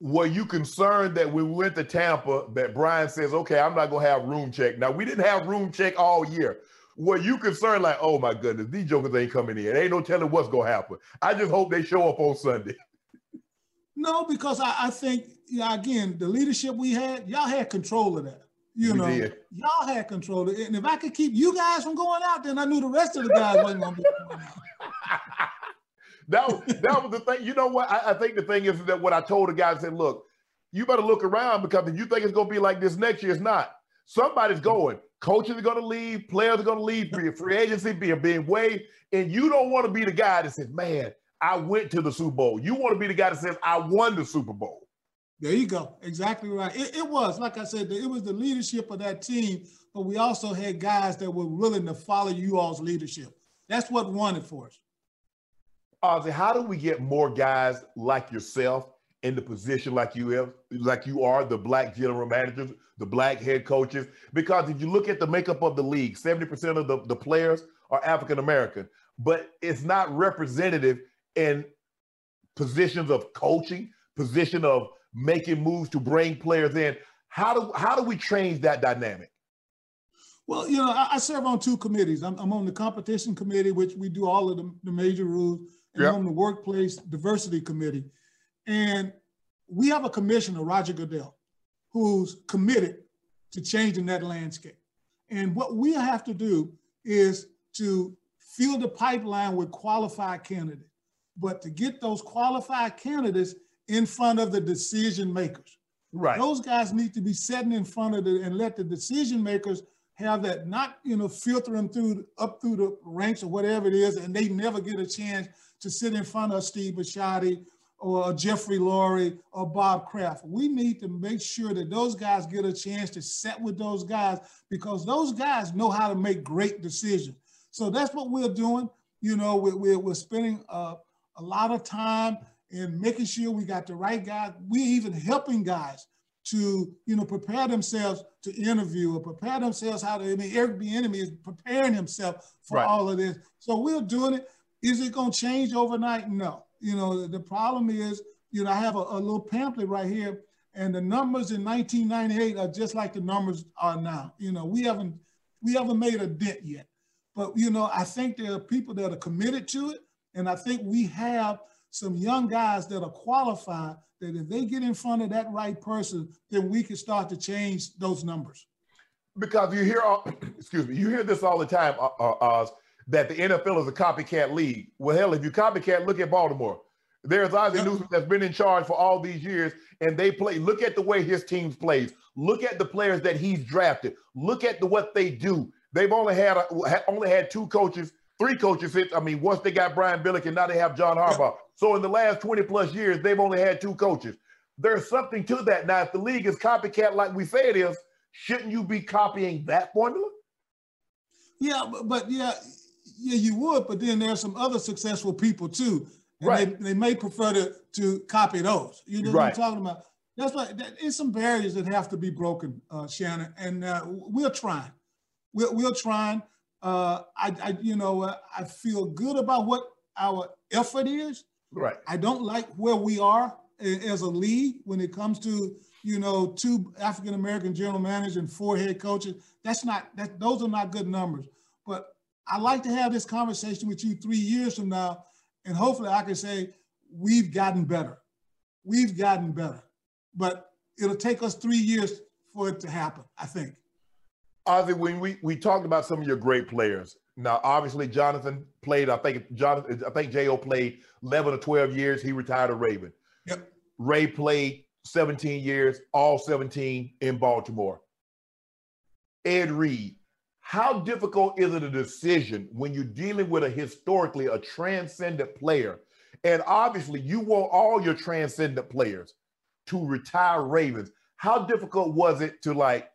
were you concerned that when we went to Tampa that Brian says, okay, I'm not gonna have room check? Now we didn't have room check all year. Were you concerned like, oh my goodness, these jokers ain't coming in. Ain't no telling what's gonna happen. I just hope they show up on Sunday. *laughs* No, because I, I think yeah, again, the leadership we had, y'all had control of that. You we know, did. y'all had control of it. And if I could keep you guys from going out, then I knew the rest of the guys wasn't gonna be going out. *laughs* that, that was the thing. You know what? I, I, think the thing is that what I told the guys said, look, you better look around because if you think it's going to be like this next year, it's not. Somebody's going. Coaches are going to leave. Players are going to leave. Free, free agency being being waived, and you don't want to be the guy that says, "Man, I went to the Super Bowl." You want to be the guy that says, "I won the Super Bowl." There you go. Exactly right. It, it was like I said. It was the leadership of that team, but we also had guys that were willing to follow you all's leadership. That's what won it for us. Ozzie, how do we get more guys like yourself in the position like you have, like you are, the black general managers, the black head coaches? Because if you look at the makeup of the league, 70% of the, the players are African American, but it's not representative in positions of coaching, position of making moves to bring players in. How do how do we change that dynamic? Well, you know, I, I serve on two committees. I'm, I'm, on the competition committee, which we do all of the, the major rules, and yep. I'm on the workplace diversity committee. And we have a commissioner, Roger Goodell, who's committed to changing that landscape. And what we have to do is to fill the pipeline with qualified candidates. But to get those qualified candidates in front of the decision makers. Right. Those guys need to be sitting in front of the and let the decision makers have that not you know filter them through up through the ranks or whatever it is, and they never get a chance to sit in front of Steve Bisciotti or Jeffrey Lurie or Bob Kraft. We need to make sure that those guys get a chance to sit with those guys because those guys know how to make great decisions. So that's what we're doing. You know, we're, we're, we're spending uh, a lot of time in making sure we got the right guys. We're even helping guys to, you know, prepare themselves to interview or prepare themselves how to, I mean, Eric Bieniemy is preparing himself for right. all of this. So we're doing it. Is it going to change overnight? No. You know, the problem is, you know, I have a, a little pamphlet right here, and the numbers in 1998 are just like the numbers are now. You know, we haven't we haven't made a dent yet, but you know, I think there are people that are committed to it, and I think we have some young guys that are qualified that if they get in front of that right person, then we can start to change those numbers. Because you hear, all, *clears throat* excuse me, you hear this all the time, uh, uh, Oz, that the NFL is a copycat league. Well, hell, if you copycat, look at Baltimore. There's Ozzie yep. Newsome that's been in charge for all these years, and they play. Look at the way his teams plays. Look at the players that he's drafted. Look at the what they do. They've only had a, only had two coaches, three coaches. Since. I mean, once they got Brian Billick, and now they have John Harbaugh. Yep. So in the last 20 plus years, they've only had two coaches. There's something to that. Now, if the league is copycat like we say it is, shouldn't you be copying that formula? Yeah, but, but yeah, yeah, you would, but then there's some other successful people too. And right. they, they may prefer to, to copy those. You know right. what I'm talking about? That's why there's some barriers that have to be broken, uh, Shannon, and uh, we're trying. We're, we're trying. Uh, I, I, you know, uh, I feel good about what our effort is. Right. I don't like where we are as a league when it comes to you know two African American general managers and four head coaches. That's not that. Those are not good numbers. But I like to have this conversation with you three years from now, and hopefully I can say we've gotten better. We've gotten better, but it'll take us three years for it to happen. I think. Ozzie, when we we talked about some of your great players. Now, obviously, Jonathan played. I think Jonathan. I think Jo played eleven or twelve years. He retired a Raven. Yep. Ray played seventeen years, all seventeen in Baltimore. Ed Reed, how difficult is it a decision when you're dealing with a historically a transcendent player? And obviously, you want all your transcendent players to retire Ravens. How difficult was it to like,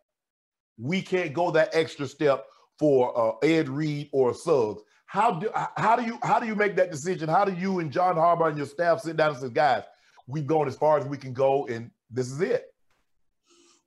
we can't go that extra step for uh, Ed Reed or Suggs? How do how do you how do you make that decision? How do you and John Harbaugh and your staff sit down and say, guys, we've gone as far as we can go, and this is it?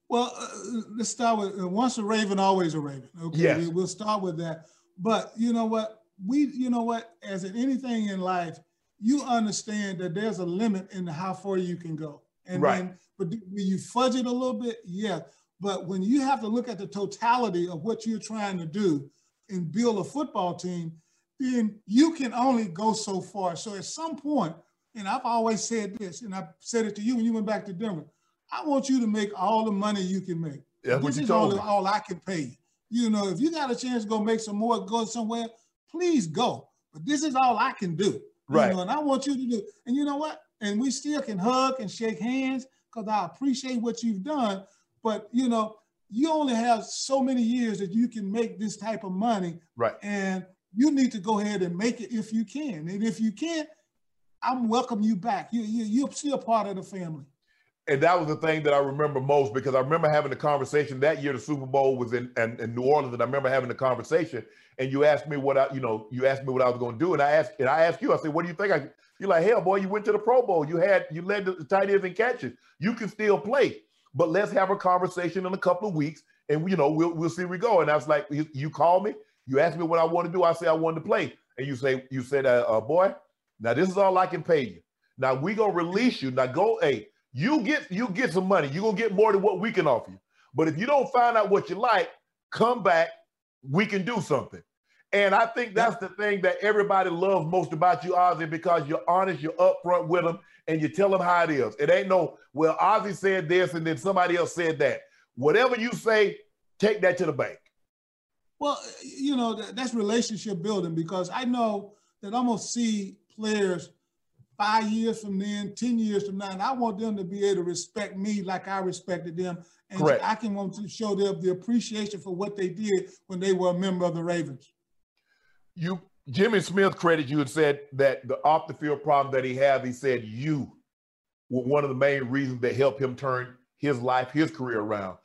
Well, uh, let's start with uh, once a Raven, always a Raven. Okay, yes. we, will start with that. But you know what? We, you know what? As in anything in life, you understand that there's a limit in how far you can go. And right. then, but when you fudge it a little bit, yeah. But when you have to look at the totality of what you're trying to do and build a football team, then you can only go so far. So at some point, and I've always said this, and I said it to you when you went back to Denver. I want you to make all the money you can make. Yeah, this is all, all I can pay you. You know, if you got a chance to go make some more, go somewhere, please go. But this is all I can do. Right. You know, and I want you to do. And you know what? And we still can hug and shake hands because I appreciate what you've done. But you know, you only have so many years that you can make this type of money. Right. And you need to go ahead and make it if you can. And if you can't, I'm welcome you back. You, you, you're still part of the family. And that was the thing that I remember most because I remember having the conversation that year. The Super Bowl was in, in, in New Orleans, and I remember having the conversation. And you asked me what I, you know, you asked me what I was going to do, and I asked, and I asked you. I said, "What do you think?" I, you're like, "Hell, boy, you went to the Pro Bowl. You had, you led the tight ends and catches. You can still play, but let's have a conversation in a couple of weeks, and you know, we'll we'll see where we go." And I was like, "You, you call me. You ask me what I want to do. I say I wanted to play, and you say, you said, uh, uh, boy, now this is all I can pay you. Now we gonna release you. Now go, hey." You get you get some money. You're gonna get more than what we can offer you. But if you don't find out what you like, come back. We can do something. And I think that's the thing that everybody loves most about you, Ozzie, because you're honest, you're upfront with them, and you tell them how it is. It ain't no, well, Ozzie said this and then somebody else said that. Whatever you say, take that to the bank. Well, you know, that's relationship building because I know that I'm gonna see players five years from then, 10 years from now, and I want them to be able to respect me like I respected them. And Correct. I can want to show them the appreciation for what they did when they were a member of the Ravens. You Jimmy Smith credited you and said that the off the field problem that he had, he said you were one of the main reasons that helped him turn his life, his career around.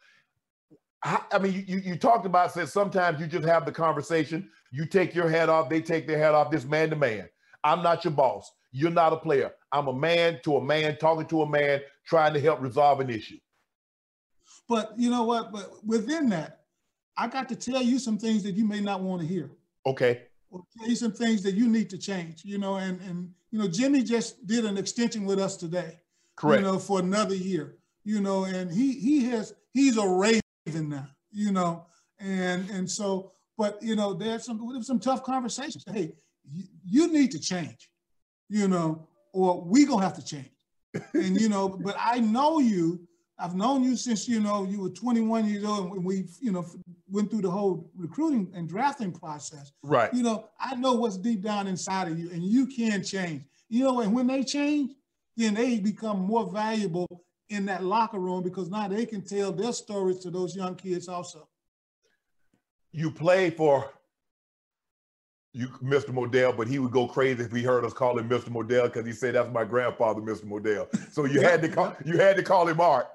I, I mean, you, you talked about said sometimes you just have the conversation, you take your hat off, they take their hat off, this man to man. I'm not your boss. You're not a player. I'm a man to a man, talking to a man, trying to help resolve an issue. But you know what? But within that, I got to tell you some things that you may not want to hear. Okay. Or tell you some things that you need to change. You know, and and you know, Jimmy just did an extension with us today. Correct. You know, for another year. You know, and he he has he's a Raven now. You know, and and so, but you know, there's some some tough conversations. Hey, you, you need to change you know, or we gonna have to change. and you know, but I know you. I've known you since you know you were 21 years old, and we, you know, went through the whole recruiting and drafting process. Right. You know, I know what's deep down inside of you, and you can change. You know, and when they change, then they become more valuable in that locker room because now they can tell their stories to those young kids also. You play for you Mr. Modell, but he would go crazy if he heard us call him Mr. Modell because he said that's my grandfather, Mr. Modell. So you had to call you had to call him Art.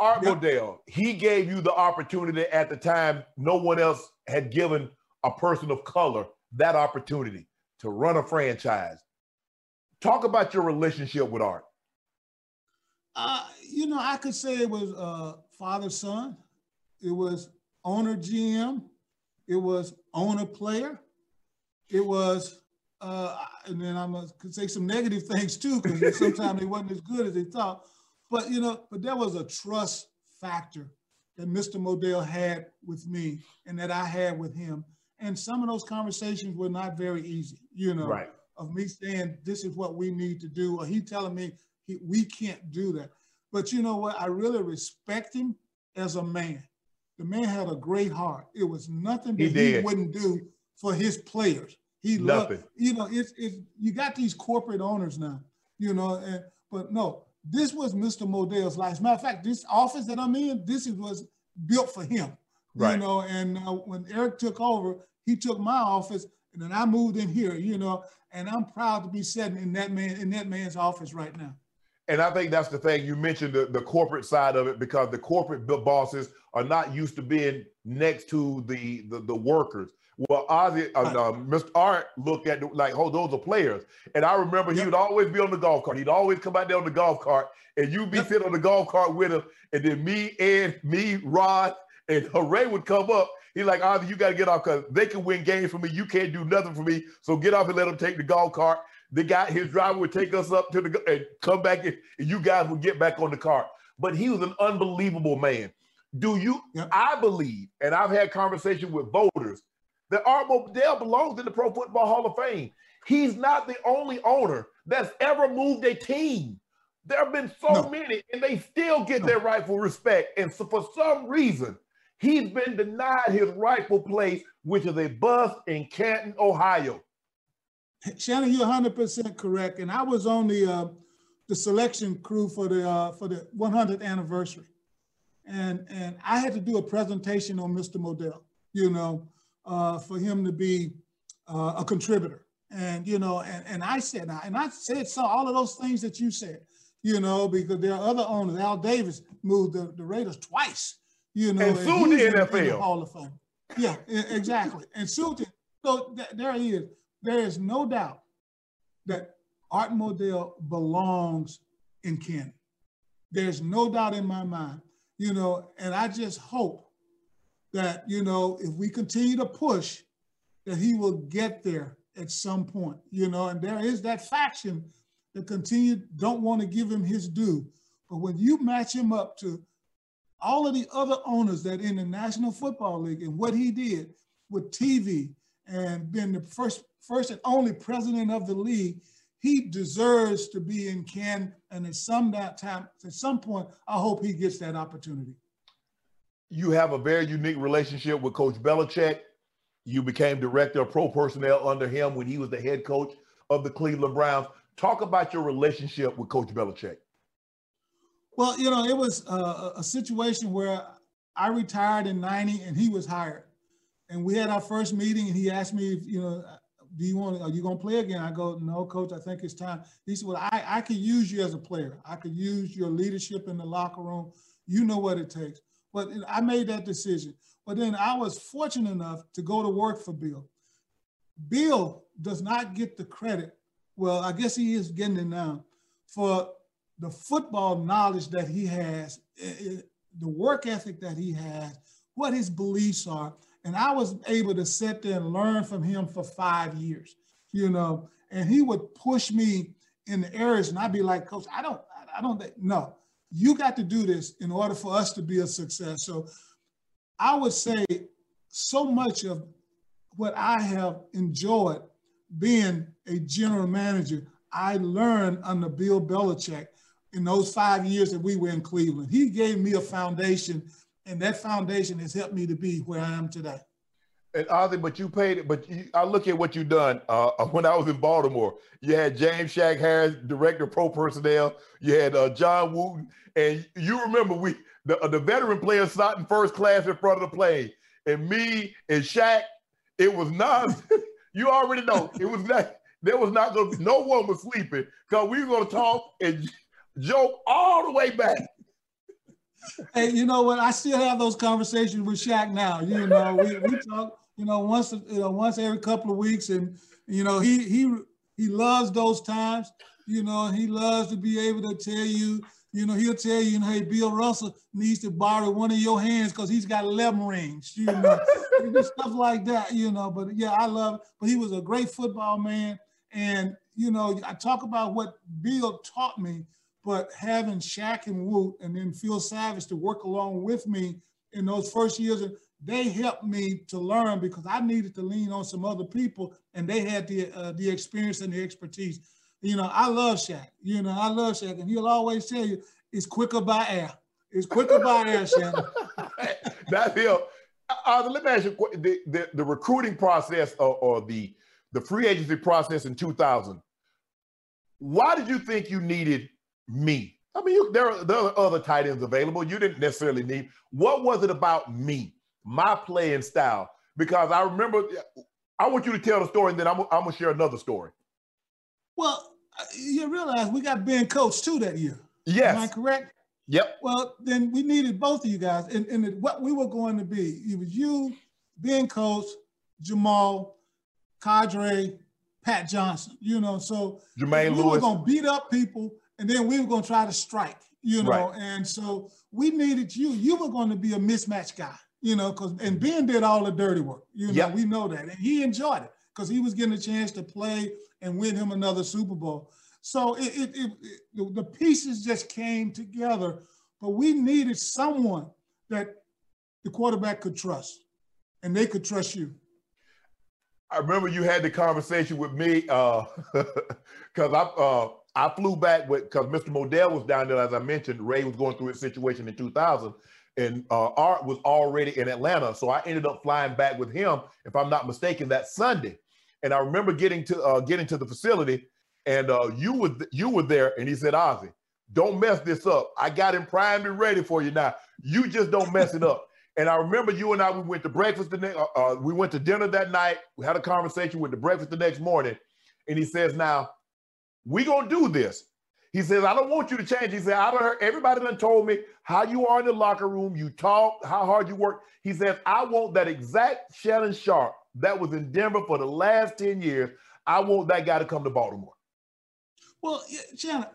Art Yep. Modell, he gave you the opportunity at the time no one else had given a person of color that opportunity to run a franchise. Talk about your relationship with Art. Uh, you know, I could say it was uh, father son, it was owner GM, it was owner player, it was, uh, and then I'm gonna could say some negative *laughs* things too because sometimes they wasn't as good as they thought. But you know, but there was a trust factor that Mr. Modell had with me and that I had with him, and some of those conversations were not very easy. You know, Right. of me saying this is what we need to do, or he telling me he, we can't do that. But you know what? I really respect him as a man. The man had a great heart. It was nothing that he, did. wouldn't do for his players. He loved, Nothing. you know, it's it's you got these corporate owners now, you know, and but no, this was Mr. Modell's life. As a matter of fact, this office that I'm in, this is, was built for him. Right. You know, and uh, when Eric took over, he took my office, and then I moved in here. You know, and I'm proud to be sitting in that man in that man's office right now. And I think that's the thing you mentioned the, the corporate side of it because the corporate bosses are not used to being next to the the, the workers. Well, Ozzie, uh, uh, Mr. Art looked at it like, oh, those are players. And I remember he Yep. would always be on the golf cart. He'd always come out there on the golf cart, and you'd be Yep. sitting on the golf cart with him. And then me, and me, Rod, and *laughs* Hooray would come up. He's like, Ozzie, you got to get off because they can win games for me. You can't do nothing for me. So get off and let them take the golf cart. The guy, his driver would take us up to the and come back, and, and you guys would get back on the cart. But he was an unbelievable man. Do you? Yep. I believe, and I've had conversation with voters that Art Modell belongs in the Pro Football Hall of Fame. He's not the only owner that's ever moved a team. There have been so No. many, and they still get No. their rightful respect. And so, for some reason, he's been denied his rightful place, which is a bus in Canton, Ohio. Shannon, you're 100% correct. And I was on the uh, the selection crew for the uh, for the 100th anniversary, and and I had to do a presentation on Mr. Modell, you know, uh, for him to be uh, a contributor, and you know, and and I said, and I said so all of those things that you said, you know, because there are other owners. Al Davis moved the, the Raiders twice, you know, and, soon the NFL Hall of Fame. Yeah, exactly, and soon. So th- there he is. There is no doubt that Art Modell belongs in Canton. There's no doubt in my mind, you know, and I just hope that, you know, if we continue to push, that he will get there at some point, you know, and there is that faction that continue, don't want to give him his due. But when you match him up to all of the other owners that in the National Football League and what he did with TV and being the first, first and only president of the league, he deserves to be in Canton. And at some that time, at some point, I hope he gets that opportunity. You have a very unique relationship with Coach Belichick. You became director of pro personnel under him when he was the head coach of the Cleveland Browns. Talk about your relationship with Coach Belichick. Well, you know, it was uh, a, a situation where I retired in 90 and he was hired. And we had our first meeting and he asked me if, you know, do you want? Are you going to play again? I go, no, coach. I think it's time. He said, well, I I could use you as a player. I could use your leadership in the locker room. You know what it takes. But I made that decision. But then I was fortunate enough to go to work for Bill. Bill does not get the credit. Well, I guess he is getting it now for the football knowledge that he has, eh, eh, the work ethic that he has, what his beliefs are, and I was able to sit there and learn from him for five years, you know, and he would push me in the areas and I'd be like, coach, I don't, I don't, no, you got to do this in order for us to be a success. So I would say so much of what I have enjoyed being a general manager, I learned under Bill Belichick in those five years that we were in Cleveland. He gave me a foundation and that foundation has helped me to be where I am today. And Ozzie, but you paid it. But you, I look at what you've done. Uh, *laughs* when I was in Baltimore, you had James Shaq Harris, director pro personnel. You had uh, John Wooten, and you remember we the, uh, the veteran players sat in first class in front of the plane, and me and Shaq. It was not. *laughs* you already know it was not. There was not going. No one was sleeping because we were going to talk and joke all the way back hey, you know what? I still have those conversations with Shaq now. You know, we, we talk, you know, once you know, once every couple of weeks, and you know, he he he loves those times. You know, he loves to be able to tell you. You know, he'll tell you, hey, Bill Russell needs to borrow one of your hands because he's got 11 rings, you know, *laughs* stuff like that, you know. But yeah, I love it. But he was a great football man. And, you know, I talk about what Bill taught me but having Shaq and Woot and then Phil Savage to work along with me in those first years, they helped me to learn because I needed to lean on some other people, and they had the uh, the experience and the expertise. You know, I love Shaq. You know, I love Shaq, and he'll always tell you it's quicker by air. It's quicker by air, Shannon. *laughs* That's him. Uh, let me ask you the, the, the recruiting process or, or the the free agency process in 2000. Why did you think you needed me? I mean, you, there, are, there are other tight ends available. You didn't necessarily need. What was it about me, my playing style? Because I remember, I want you to tell the story, and then I'm, I'm gonna share another story. Well, you realize we got Ben Coates too that year. Yes. Am I correct? Yep. Well, then we needed both of you guys, and, and what we were going to be, it was you, Ben Coates, Jamal, Qadry, Pat Johnson. You know, so Jermaine we Lewis. were going to beat up people and then we were going to try to strike, you know. Right. And so we needed you. You were going to be a mismatch guy, you know, because and Ben did all the dirty work. You know, yep. we know that, and he enjoyed it because he was getting a chance to play and win him another Super Bowl. So it, it, it, it the pieces just came together, but we needed someone that the quarterback could trust, and they could trust you. I remember you had the conversation with me because uh, *laughs* I uh, I flew back with because Mr. Modell was down there, as I mentioned. Ray was going through his situation in 2000, and uh, Art was already in Atlanta. So I ended up flying back with him, if I'm not mistaken, that Sunday. And I remember getting to uh, getting to the facility, and uh, you were you were there, and he said, Ozzie, don't mess this up. I got him primed and ready for you now. You just don't mess it up. *laughs* And I remember you and I, we went to breakfast the next, uh, uh, we went to dinner that night. We had a conversation, went to breakfast the next morning. And he says, now, we gonna do this. He says, I don't want you to change. He said, I don't heard everybody done told me how you are in the locker room, you talk, how hard you work. He says, I want that exact Shannon Sharpe that was in Denver for the last 10 years. I want that guy to come to Baltimore. Well, Shannon,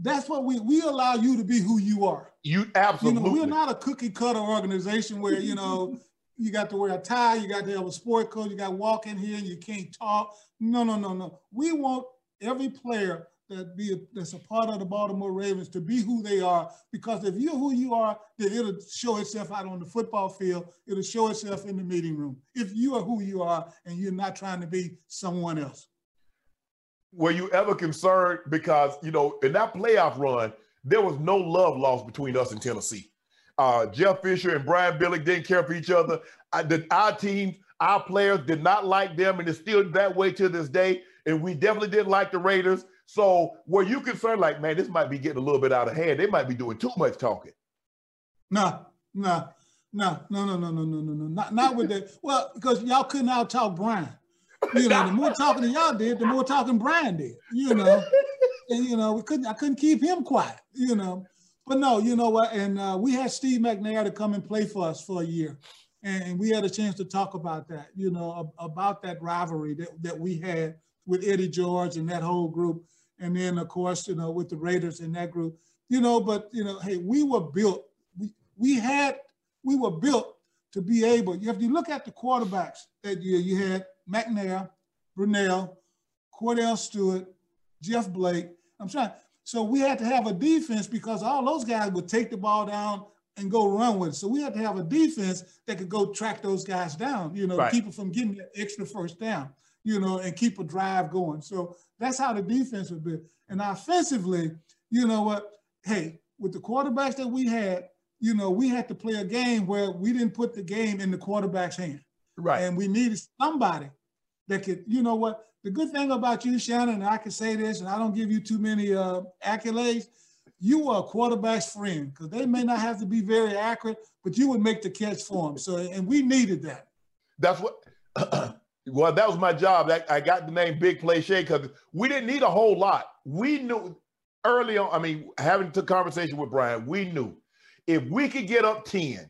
that's what we we allow you to be who you are. You absolutely. You know, we're not a cookie cutter organization where you know you got to wear a tie, you got to have a sport coat, you got to walk in here and you can't talk. No, no, no, no. We want every player that be a, that's a part of the Baltimore Ravens to be who they are. Because if you're who you are, then it'll show itself out on the football field. It'll show itself in the meeting room. If you are who you are and you're not trying to be someone else. Were you ever concerned because you know in that playoff run there was no love lost between us and Tennessee? Uh, Jeff Fisher and Brian Billick didn't care for each other. I, the, our team, our players did not like them, and it's still that way to this day. And we definitely didn't like the Raiders. So were you concerned, like, man, this might be getting a little bit out of hand? They might be doing too much talking. No, no, no, no, no, no, no, no, no, no, not not with that. Well, because y'all couldn't out talk Brian. You know, the more talking that y'all did, the more talking Brian did. You know, and you know, we couldn't. I couldn't keep him quiet. You know, but no, you know what? And uh, we had Steve McNair to come and play for us for a year, and we had a chance to talk about that. You know, about that rivalry that that we had with Eddie George and that whole group and then of course, you know, with the Raiders in that group, you know, but you know, hey, we were built, we, we had, we were built to be able, if you look at the quarterbacks that year, you had McNair, Brunell, Kordell Stewart, Jeff Blake. I'm trying. So we had to have a defense because all those guys would take the ball down and go run with it. So we had to have a defense that could go track those guys down, you know, right. keep them from getting that extra first down you know, and keep a drive going. So that's how the defense would be. And offensively, you know what? Hey, with the quarterbacks that we had, you know, we had to play a game where we didn't put the game in the quarterback's hand. Right. And we needed somebody that could, you know what? The good thing about you, Shannon, and I can say this, and I don't give you too many uh, accolades. You are a quarterback's friend because they may not have to be very accurate, but you would make the catch for them. So, and we needed that. That's what *clears throat* Well, that was my job. I got the name Big Play Shay because we didn't need a whole lot. We knew early on, I mean, having the conversation with Brian, we knew if we could get up 10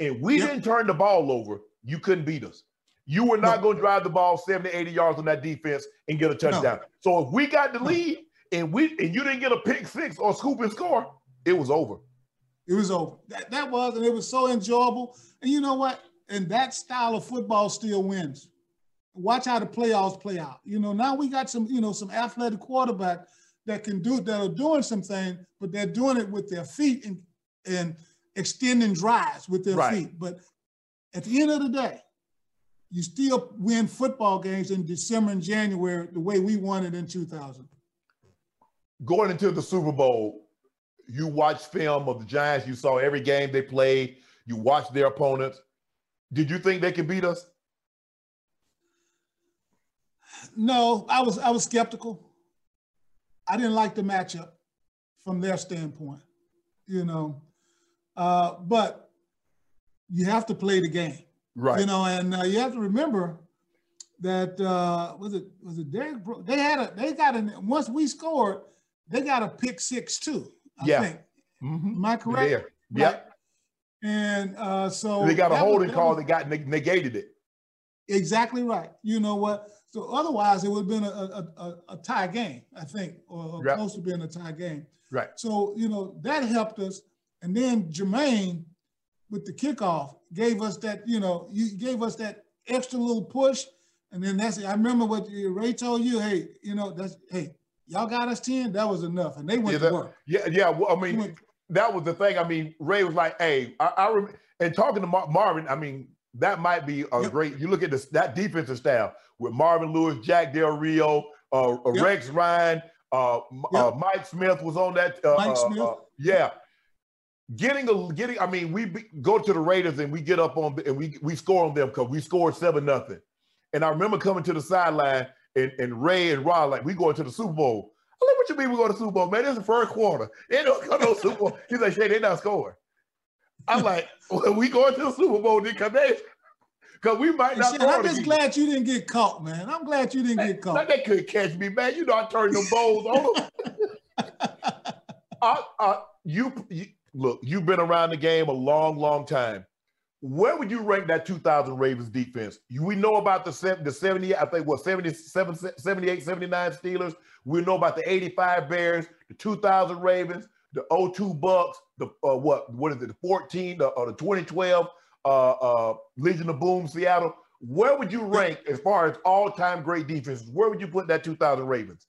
and we yep. didn't turn the ball over, you couldn't beat us. You were not no. going to drive the ball 70, 80 yards on that defense and get a touchdown. No. So if we got the lead and we and you didn't get a pick six or scoop and score, it was over. It was over. That, that was, and it was so enjoyable. And you know what? And that style of football still wins watch how the playoffs play out. You know, now we got some, you know, some athletic quarterback that can do that are doing something, but they're doing it with their feet and and extending drives with their right. feet. But at the end of the day, you still win football games in December and January the way we won it in 2000. Going into the Super Bowl, you watched film of the Giants. You saw every game they played. You watched their opponents. Did you think they could beat us? No, I was I was skeptical. I didn't like the matchup from their standpoint, you know. Uh, but you have to play the game, right? You know, and uh, you have to remember that uh, was it was it Derek? They had a they got a once we scored, they got a pick six too. I yeah. think. Mm-hmm. Am I correct? Yeah. Right? And uh, so they got a holding was, call that got negated it. Exactly right. You know what? So otherwise, it would have been a, a, a, a tie game, I think, or yep. close to being a tie game. Right. So you know that helped us, and then Jermaine, with the kickoff, gave us that. You know, you gave us that extra little push, and then that's. it. I remember what Ray told you. Hey, you know, that's hey, y'all got us ten. That was enough, and they went yeah, that, to work. Yeah, yeah. Well, I mean, went, that was the thing. I mean, Ray was like, "Hey, I, I rem-, and talking to Mar- Marvin. I mean, that might be a yep. great. You look at this that defensive staff with Marvin Lewis, Jack Del Rio, uh, uh yep. Rex Ryan, uh, yep. uh, Mike Smith was on that. Uh, Mike Smith. yeah. Getting a getting, I mean, we be, go to the Raiders and we get up on and we we score on them because we scored seven nothing. And I remember coming to the sideline and, and Ray and Rod like we going to the Super Bowl. I'm like, what you mean we going to the Super Bowl, man? This is the first quarter. They don't go the Super Bowl. He's like, Shay, they're not scoring. I'm like, *laughs* well, we going to the Super Bowl because they because we might not. Shit, I'm just glad you didn't get caught, man. I'm glad you didn't man, get caught. They couldn't catch me, man. You know I turned the bowls on them. *laughs* uh, uh, you, you look, you've been around the game a long, long time. Where would you rank that 2000 Ravens defense? You, we know about the, the 70, I think, what, 77, 78, 79 Steelers. We know about the 85 Bears, the 2000 Ravens, the 02 Bucks, the uh, what, what is it, the 14, the, uh, the 2012 uh, uh, Legion of Boom, Seattle. Where would you rank as far as all-time great defenses? Where would you put that 2000 Ravens?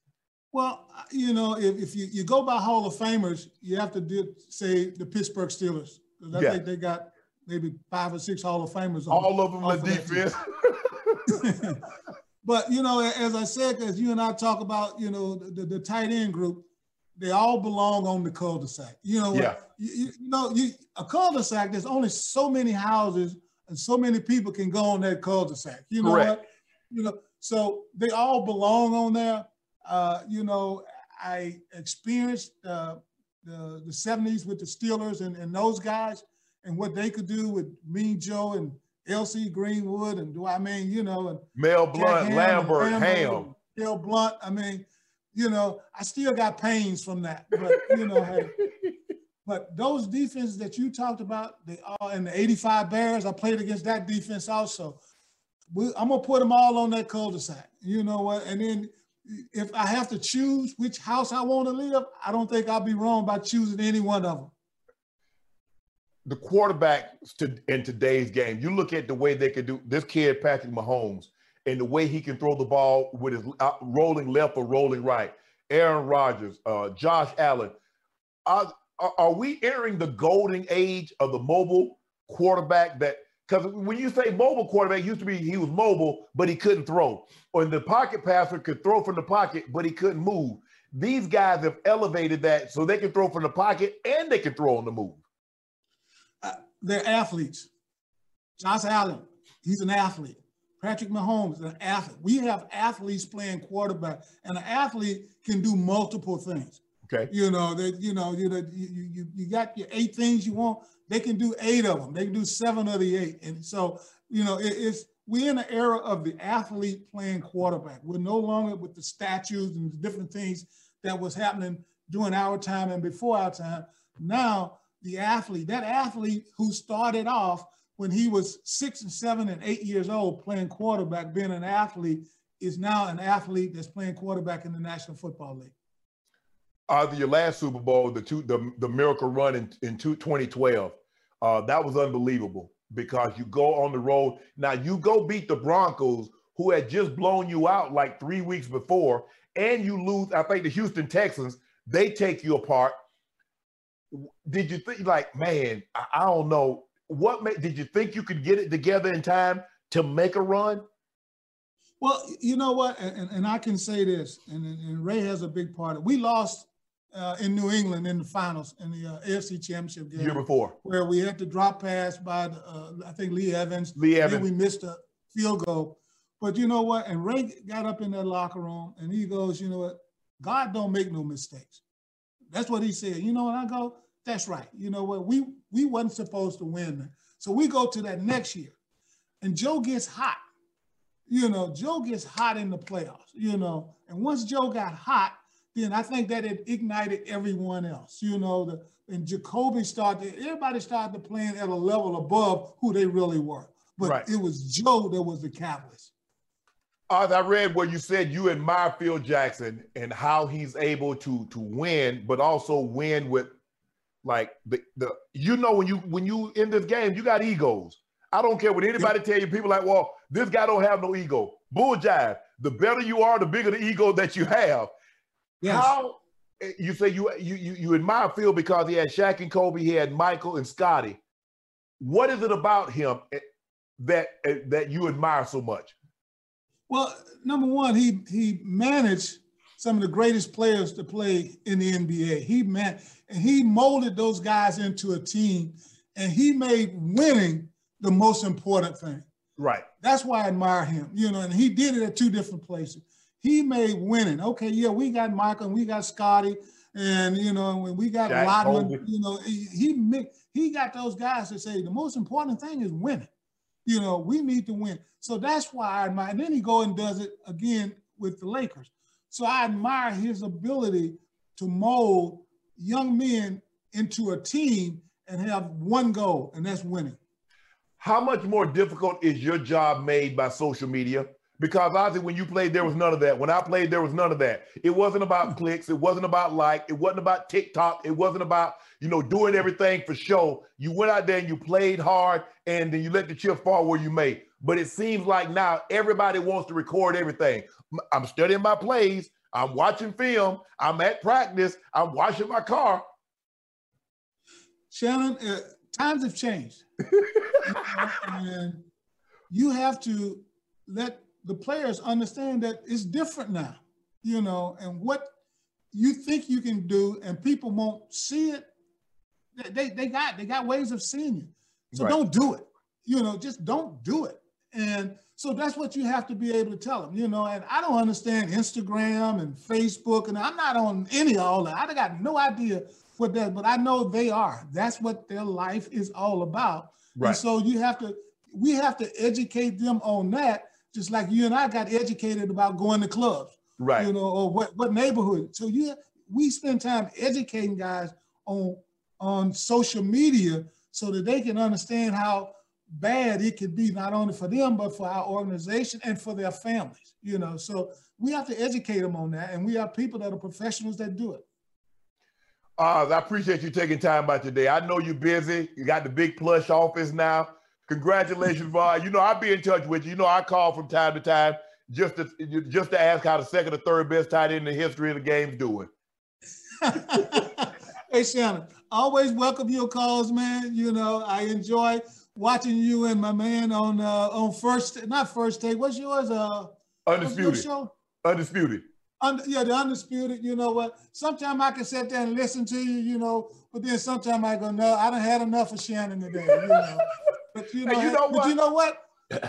Well, you know, if, if you, you go by Hall of Famers, you have to do, say the Pittsburgh Steelers. I yeah. think they got maybe five or six Hall of Famers. All of them in defense. *laughs* but, you know, as I said, as you and I talk about, you know, the, the tight end group, they all belong on the cul-de-sac. You know, yeah. you, you know, you, a cul-de-sac, there's only so many houses and so many people can go on that cul-de-sac. You know Correct. what? You know, so they all belong on there. Uh, you know, I experienced uh, the, the 70s with the Steelers and, and those guys and what they could do with Mean Joe and L.C. Greenwood and do I mean, you know, and Mel Blount, Lambert, Ham. Mel Blount. I mean, you know, I still got pains from that. But you know, hey, *laughs* but those defenses that you talked about, they all in the 85 Bears, I played against that defense also. We, I'm gonna put them all on that cul-de-sac. You know what? And then if I have to choose which house I want to live, I don't think I'll be wrong by choosing any one of them. The quarterback to, in today's game, you look at the way they could do this kid, Patrick Mahomes, and the way he can throw the ball with his uh, rolling left or rolling right. Aaron Rodgers, uh, Josh Allen. Are, are we entering the golden age of the mobile quarterback that because when you say mobile quarterback, used to be he was mobile, but he couldn't throw. Or the pocket passer could throw from the pocket, but he couldn't move. These guys have elevated that so they can throw from the pocket and they can throw on the move. Uh, they're athletes. Josh Allen, he's an athlete. Patrick Mahomes an athlete. We have athletes playing quarterback, and an athlete can do multiple things. Okay. You know that you know you you, you you got your eight things you want. They can do eight of them. They can do seven of the eight. And so you know it, it's we're in an era of the athlete playing quarterback. We're no longer with the statues and the different things that was happening during our time and before our time. Now the athlete, that athlete who started off when he was six and seven and eight years old playing quarterback, being an athlete, is now an athlete that's playing quarterback in the National Football League. Either your last Super Bowl, the two, the, the miracle run in, in two, 2012, uh, that was unbelievable because you go on the road. Now you go beat the Broncos, who had just blown you out like three weeks before, and you lose. I think the Houston Texans, they take you apart. Did you think like, man, I, I don't know what made, did you think you could get it together in time to make a run? Well, you know what, and, and I can say this, and, and Ray has a big part of it. We lost uh, in New England in the finals in the uh, AFC Championship game. Year before. Where we had to drop pass by, the, uh, I think, Lee Evans. Lee Evans. we missed a field goal. But you know what? And Ray got up in that locker room and he goes, you know what? God don't make no mistakes. That's what he said. You know what? I go, that's right. You know what? We we wasn't supposed to win. So we go to that next year. And Joe gets hot. You know, Joe gets hot in the playoffs, you know. And once Joe got hot, then I think that it ignited everyone else. You know, the and Jacoby started, everybody started to playing at a level above who they really were. But right. it was Joe that was the catalyst. As I read where you said you admire Phil Jackson and how he's able to to win, but also win with like the the you know when you when you in this game, you got egos. I don't care what anybody tell you. People like, well, this guy don't have no ego. Bull jive. The better you are, the bigger the ego that you have. Yes. How eh, you say you you you you admire Phil because he had Shaq and Kobe, he had Michael and Scottie. What is it about him eh, that eh, that you admire so much? Well, number one, he he managed some of the greatest players to play in the NBA. He man and he molded those guys into a team, and he made winning the most important thing. Right. That's why I admire him. You know, and he did it at two different places. he made winning. Okay, yeah, we got Michael and we got Scottie, and you know, when we got Shaq you know, he he he got those guys to say the most important thing is winning. You know, we need to win. So that's why I admire. And then he go and does it again with the Lakers. So I admire his ability to mold young men into a team and have one goal, and that's winning. How much more difficult is your job made by social media? Because obviously, when you played, there was none of that. When I played, there was none of that. It wasn't about mm. clicks. It wasn't about like. It wasn't about TikTok. It wasn't about you know doing everything for show. You went out there and you played hard, and then you let the chip fall where you may. But it seems like now everybody wants to record everything. I'm studying my plays. I'm watching film. I'm at practice. I'm washing my car. Shannon, uh, times have changed. You *laughs* and you have to let the players understand that it's different now, you know, and what you think you can do and people won't see it. They, they, they got they got ways of seeing you. So Right. don't do it. You know, just don't do it. And so that's what you have to be able to tell them, you know. And I don't understand Instagram and Facebook, and I'm not on any of all that. I got no idea what that, but I know they are. That's what their life is all about. Right. And so you have to, we have to educate them on that, just like you and I got educated about going to clubs, Right. you know, or what what neighborhood. So you, we spend time educating guys on on social media so that they can understand how bad it could be not only for them but for our organization and for their families you know so we have to educate them on that and we have people that are professionals that do it Uh, I appreciate you taking time out today. I know you're busy. You got the big plush office now. Congratulations, Vaughn. You know I'll be in touch with you. You know I call from time to time just to just to ask how the second or third best tight end in the history of the game's doing. *laughs* hey shannon always welcome your calls man you know i enjoy watching you and my man on uh on first not first take what's yours uh what's your Undisputed. show Undisputed. Under, yeah, the undisputed. You know what? Sometimes I can sit there and listen to you, you know, but then sometimes I go, no, I don't had enough of Shannon today. You know, but you *laughs* know, Hey, you know but you what? know what?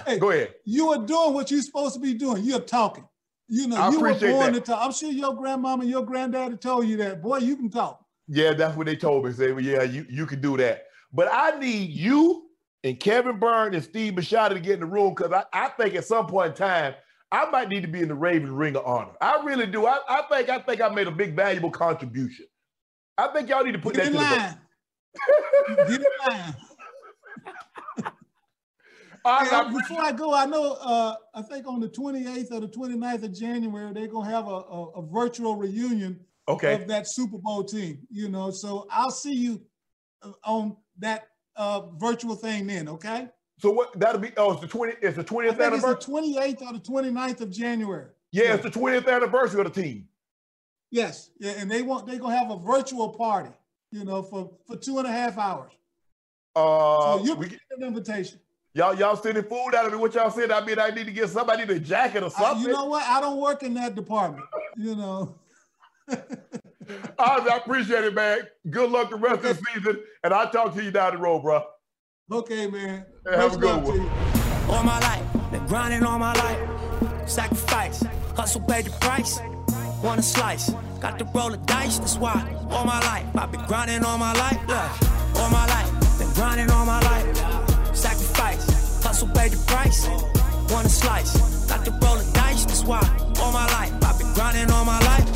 Hey, Go ahead. you are doing what you're supposed to be doing. You're talking. You know, I you were born that. to talk. I'm sure your grandmama and your granddaddy told you that. Boy, you can talk. Yeah, that's what they told me. Say, well, yeah, you, you can do that. But I need you and Kevin Byrne and Steve Bisciotti to get in the room because I, I think at some point in time, I might need to be in the Ravens Ring of Honor. I really do. I, I think I think I made a big valuable contribution. I think y'all need to put Get that in to the line. Get in line. *laughs* Right, before I go, I know uh, I think on the 28th or the 29th of January, they're gonna have a, a, a virtual reunion okay. of that Super Bowl team. You know, so I'll see you uh, on that uh, virtual thing then. Okay. So what that'll be? Oh, it's the twenty. It's the I twentieth think it's the 28th or the 29th of January. Yeah, it's the twentieth anniversary of the team. Yes. Yeah, and they want they're gonna have a virtual party. You know, for for two and a half hours. Uh, So you get an invitation. y'all y'all sending food out of me. What y'all said? I mean, I need to get somebody the jacket or I- something. you know what? I don't work in that department. You know. *laughs* *laughs* Oz, I appreciate it, man. Good luck the rest of the season, and I'll talk to you down the road, bro. Okay, man. Yeah, have a Much good one. all my life. Been grinding all my life. Sacrifice, hustle paid the price. Want a slice, got to roll the dice. That's why all my life I've been grinding all my life. Look, all my life, been grinding all my life. Sacrifice, hustle paid the price. Want a slice, got to roll the dice. That's why all my life I've been grinding all my life.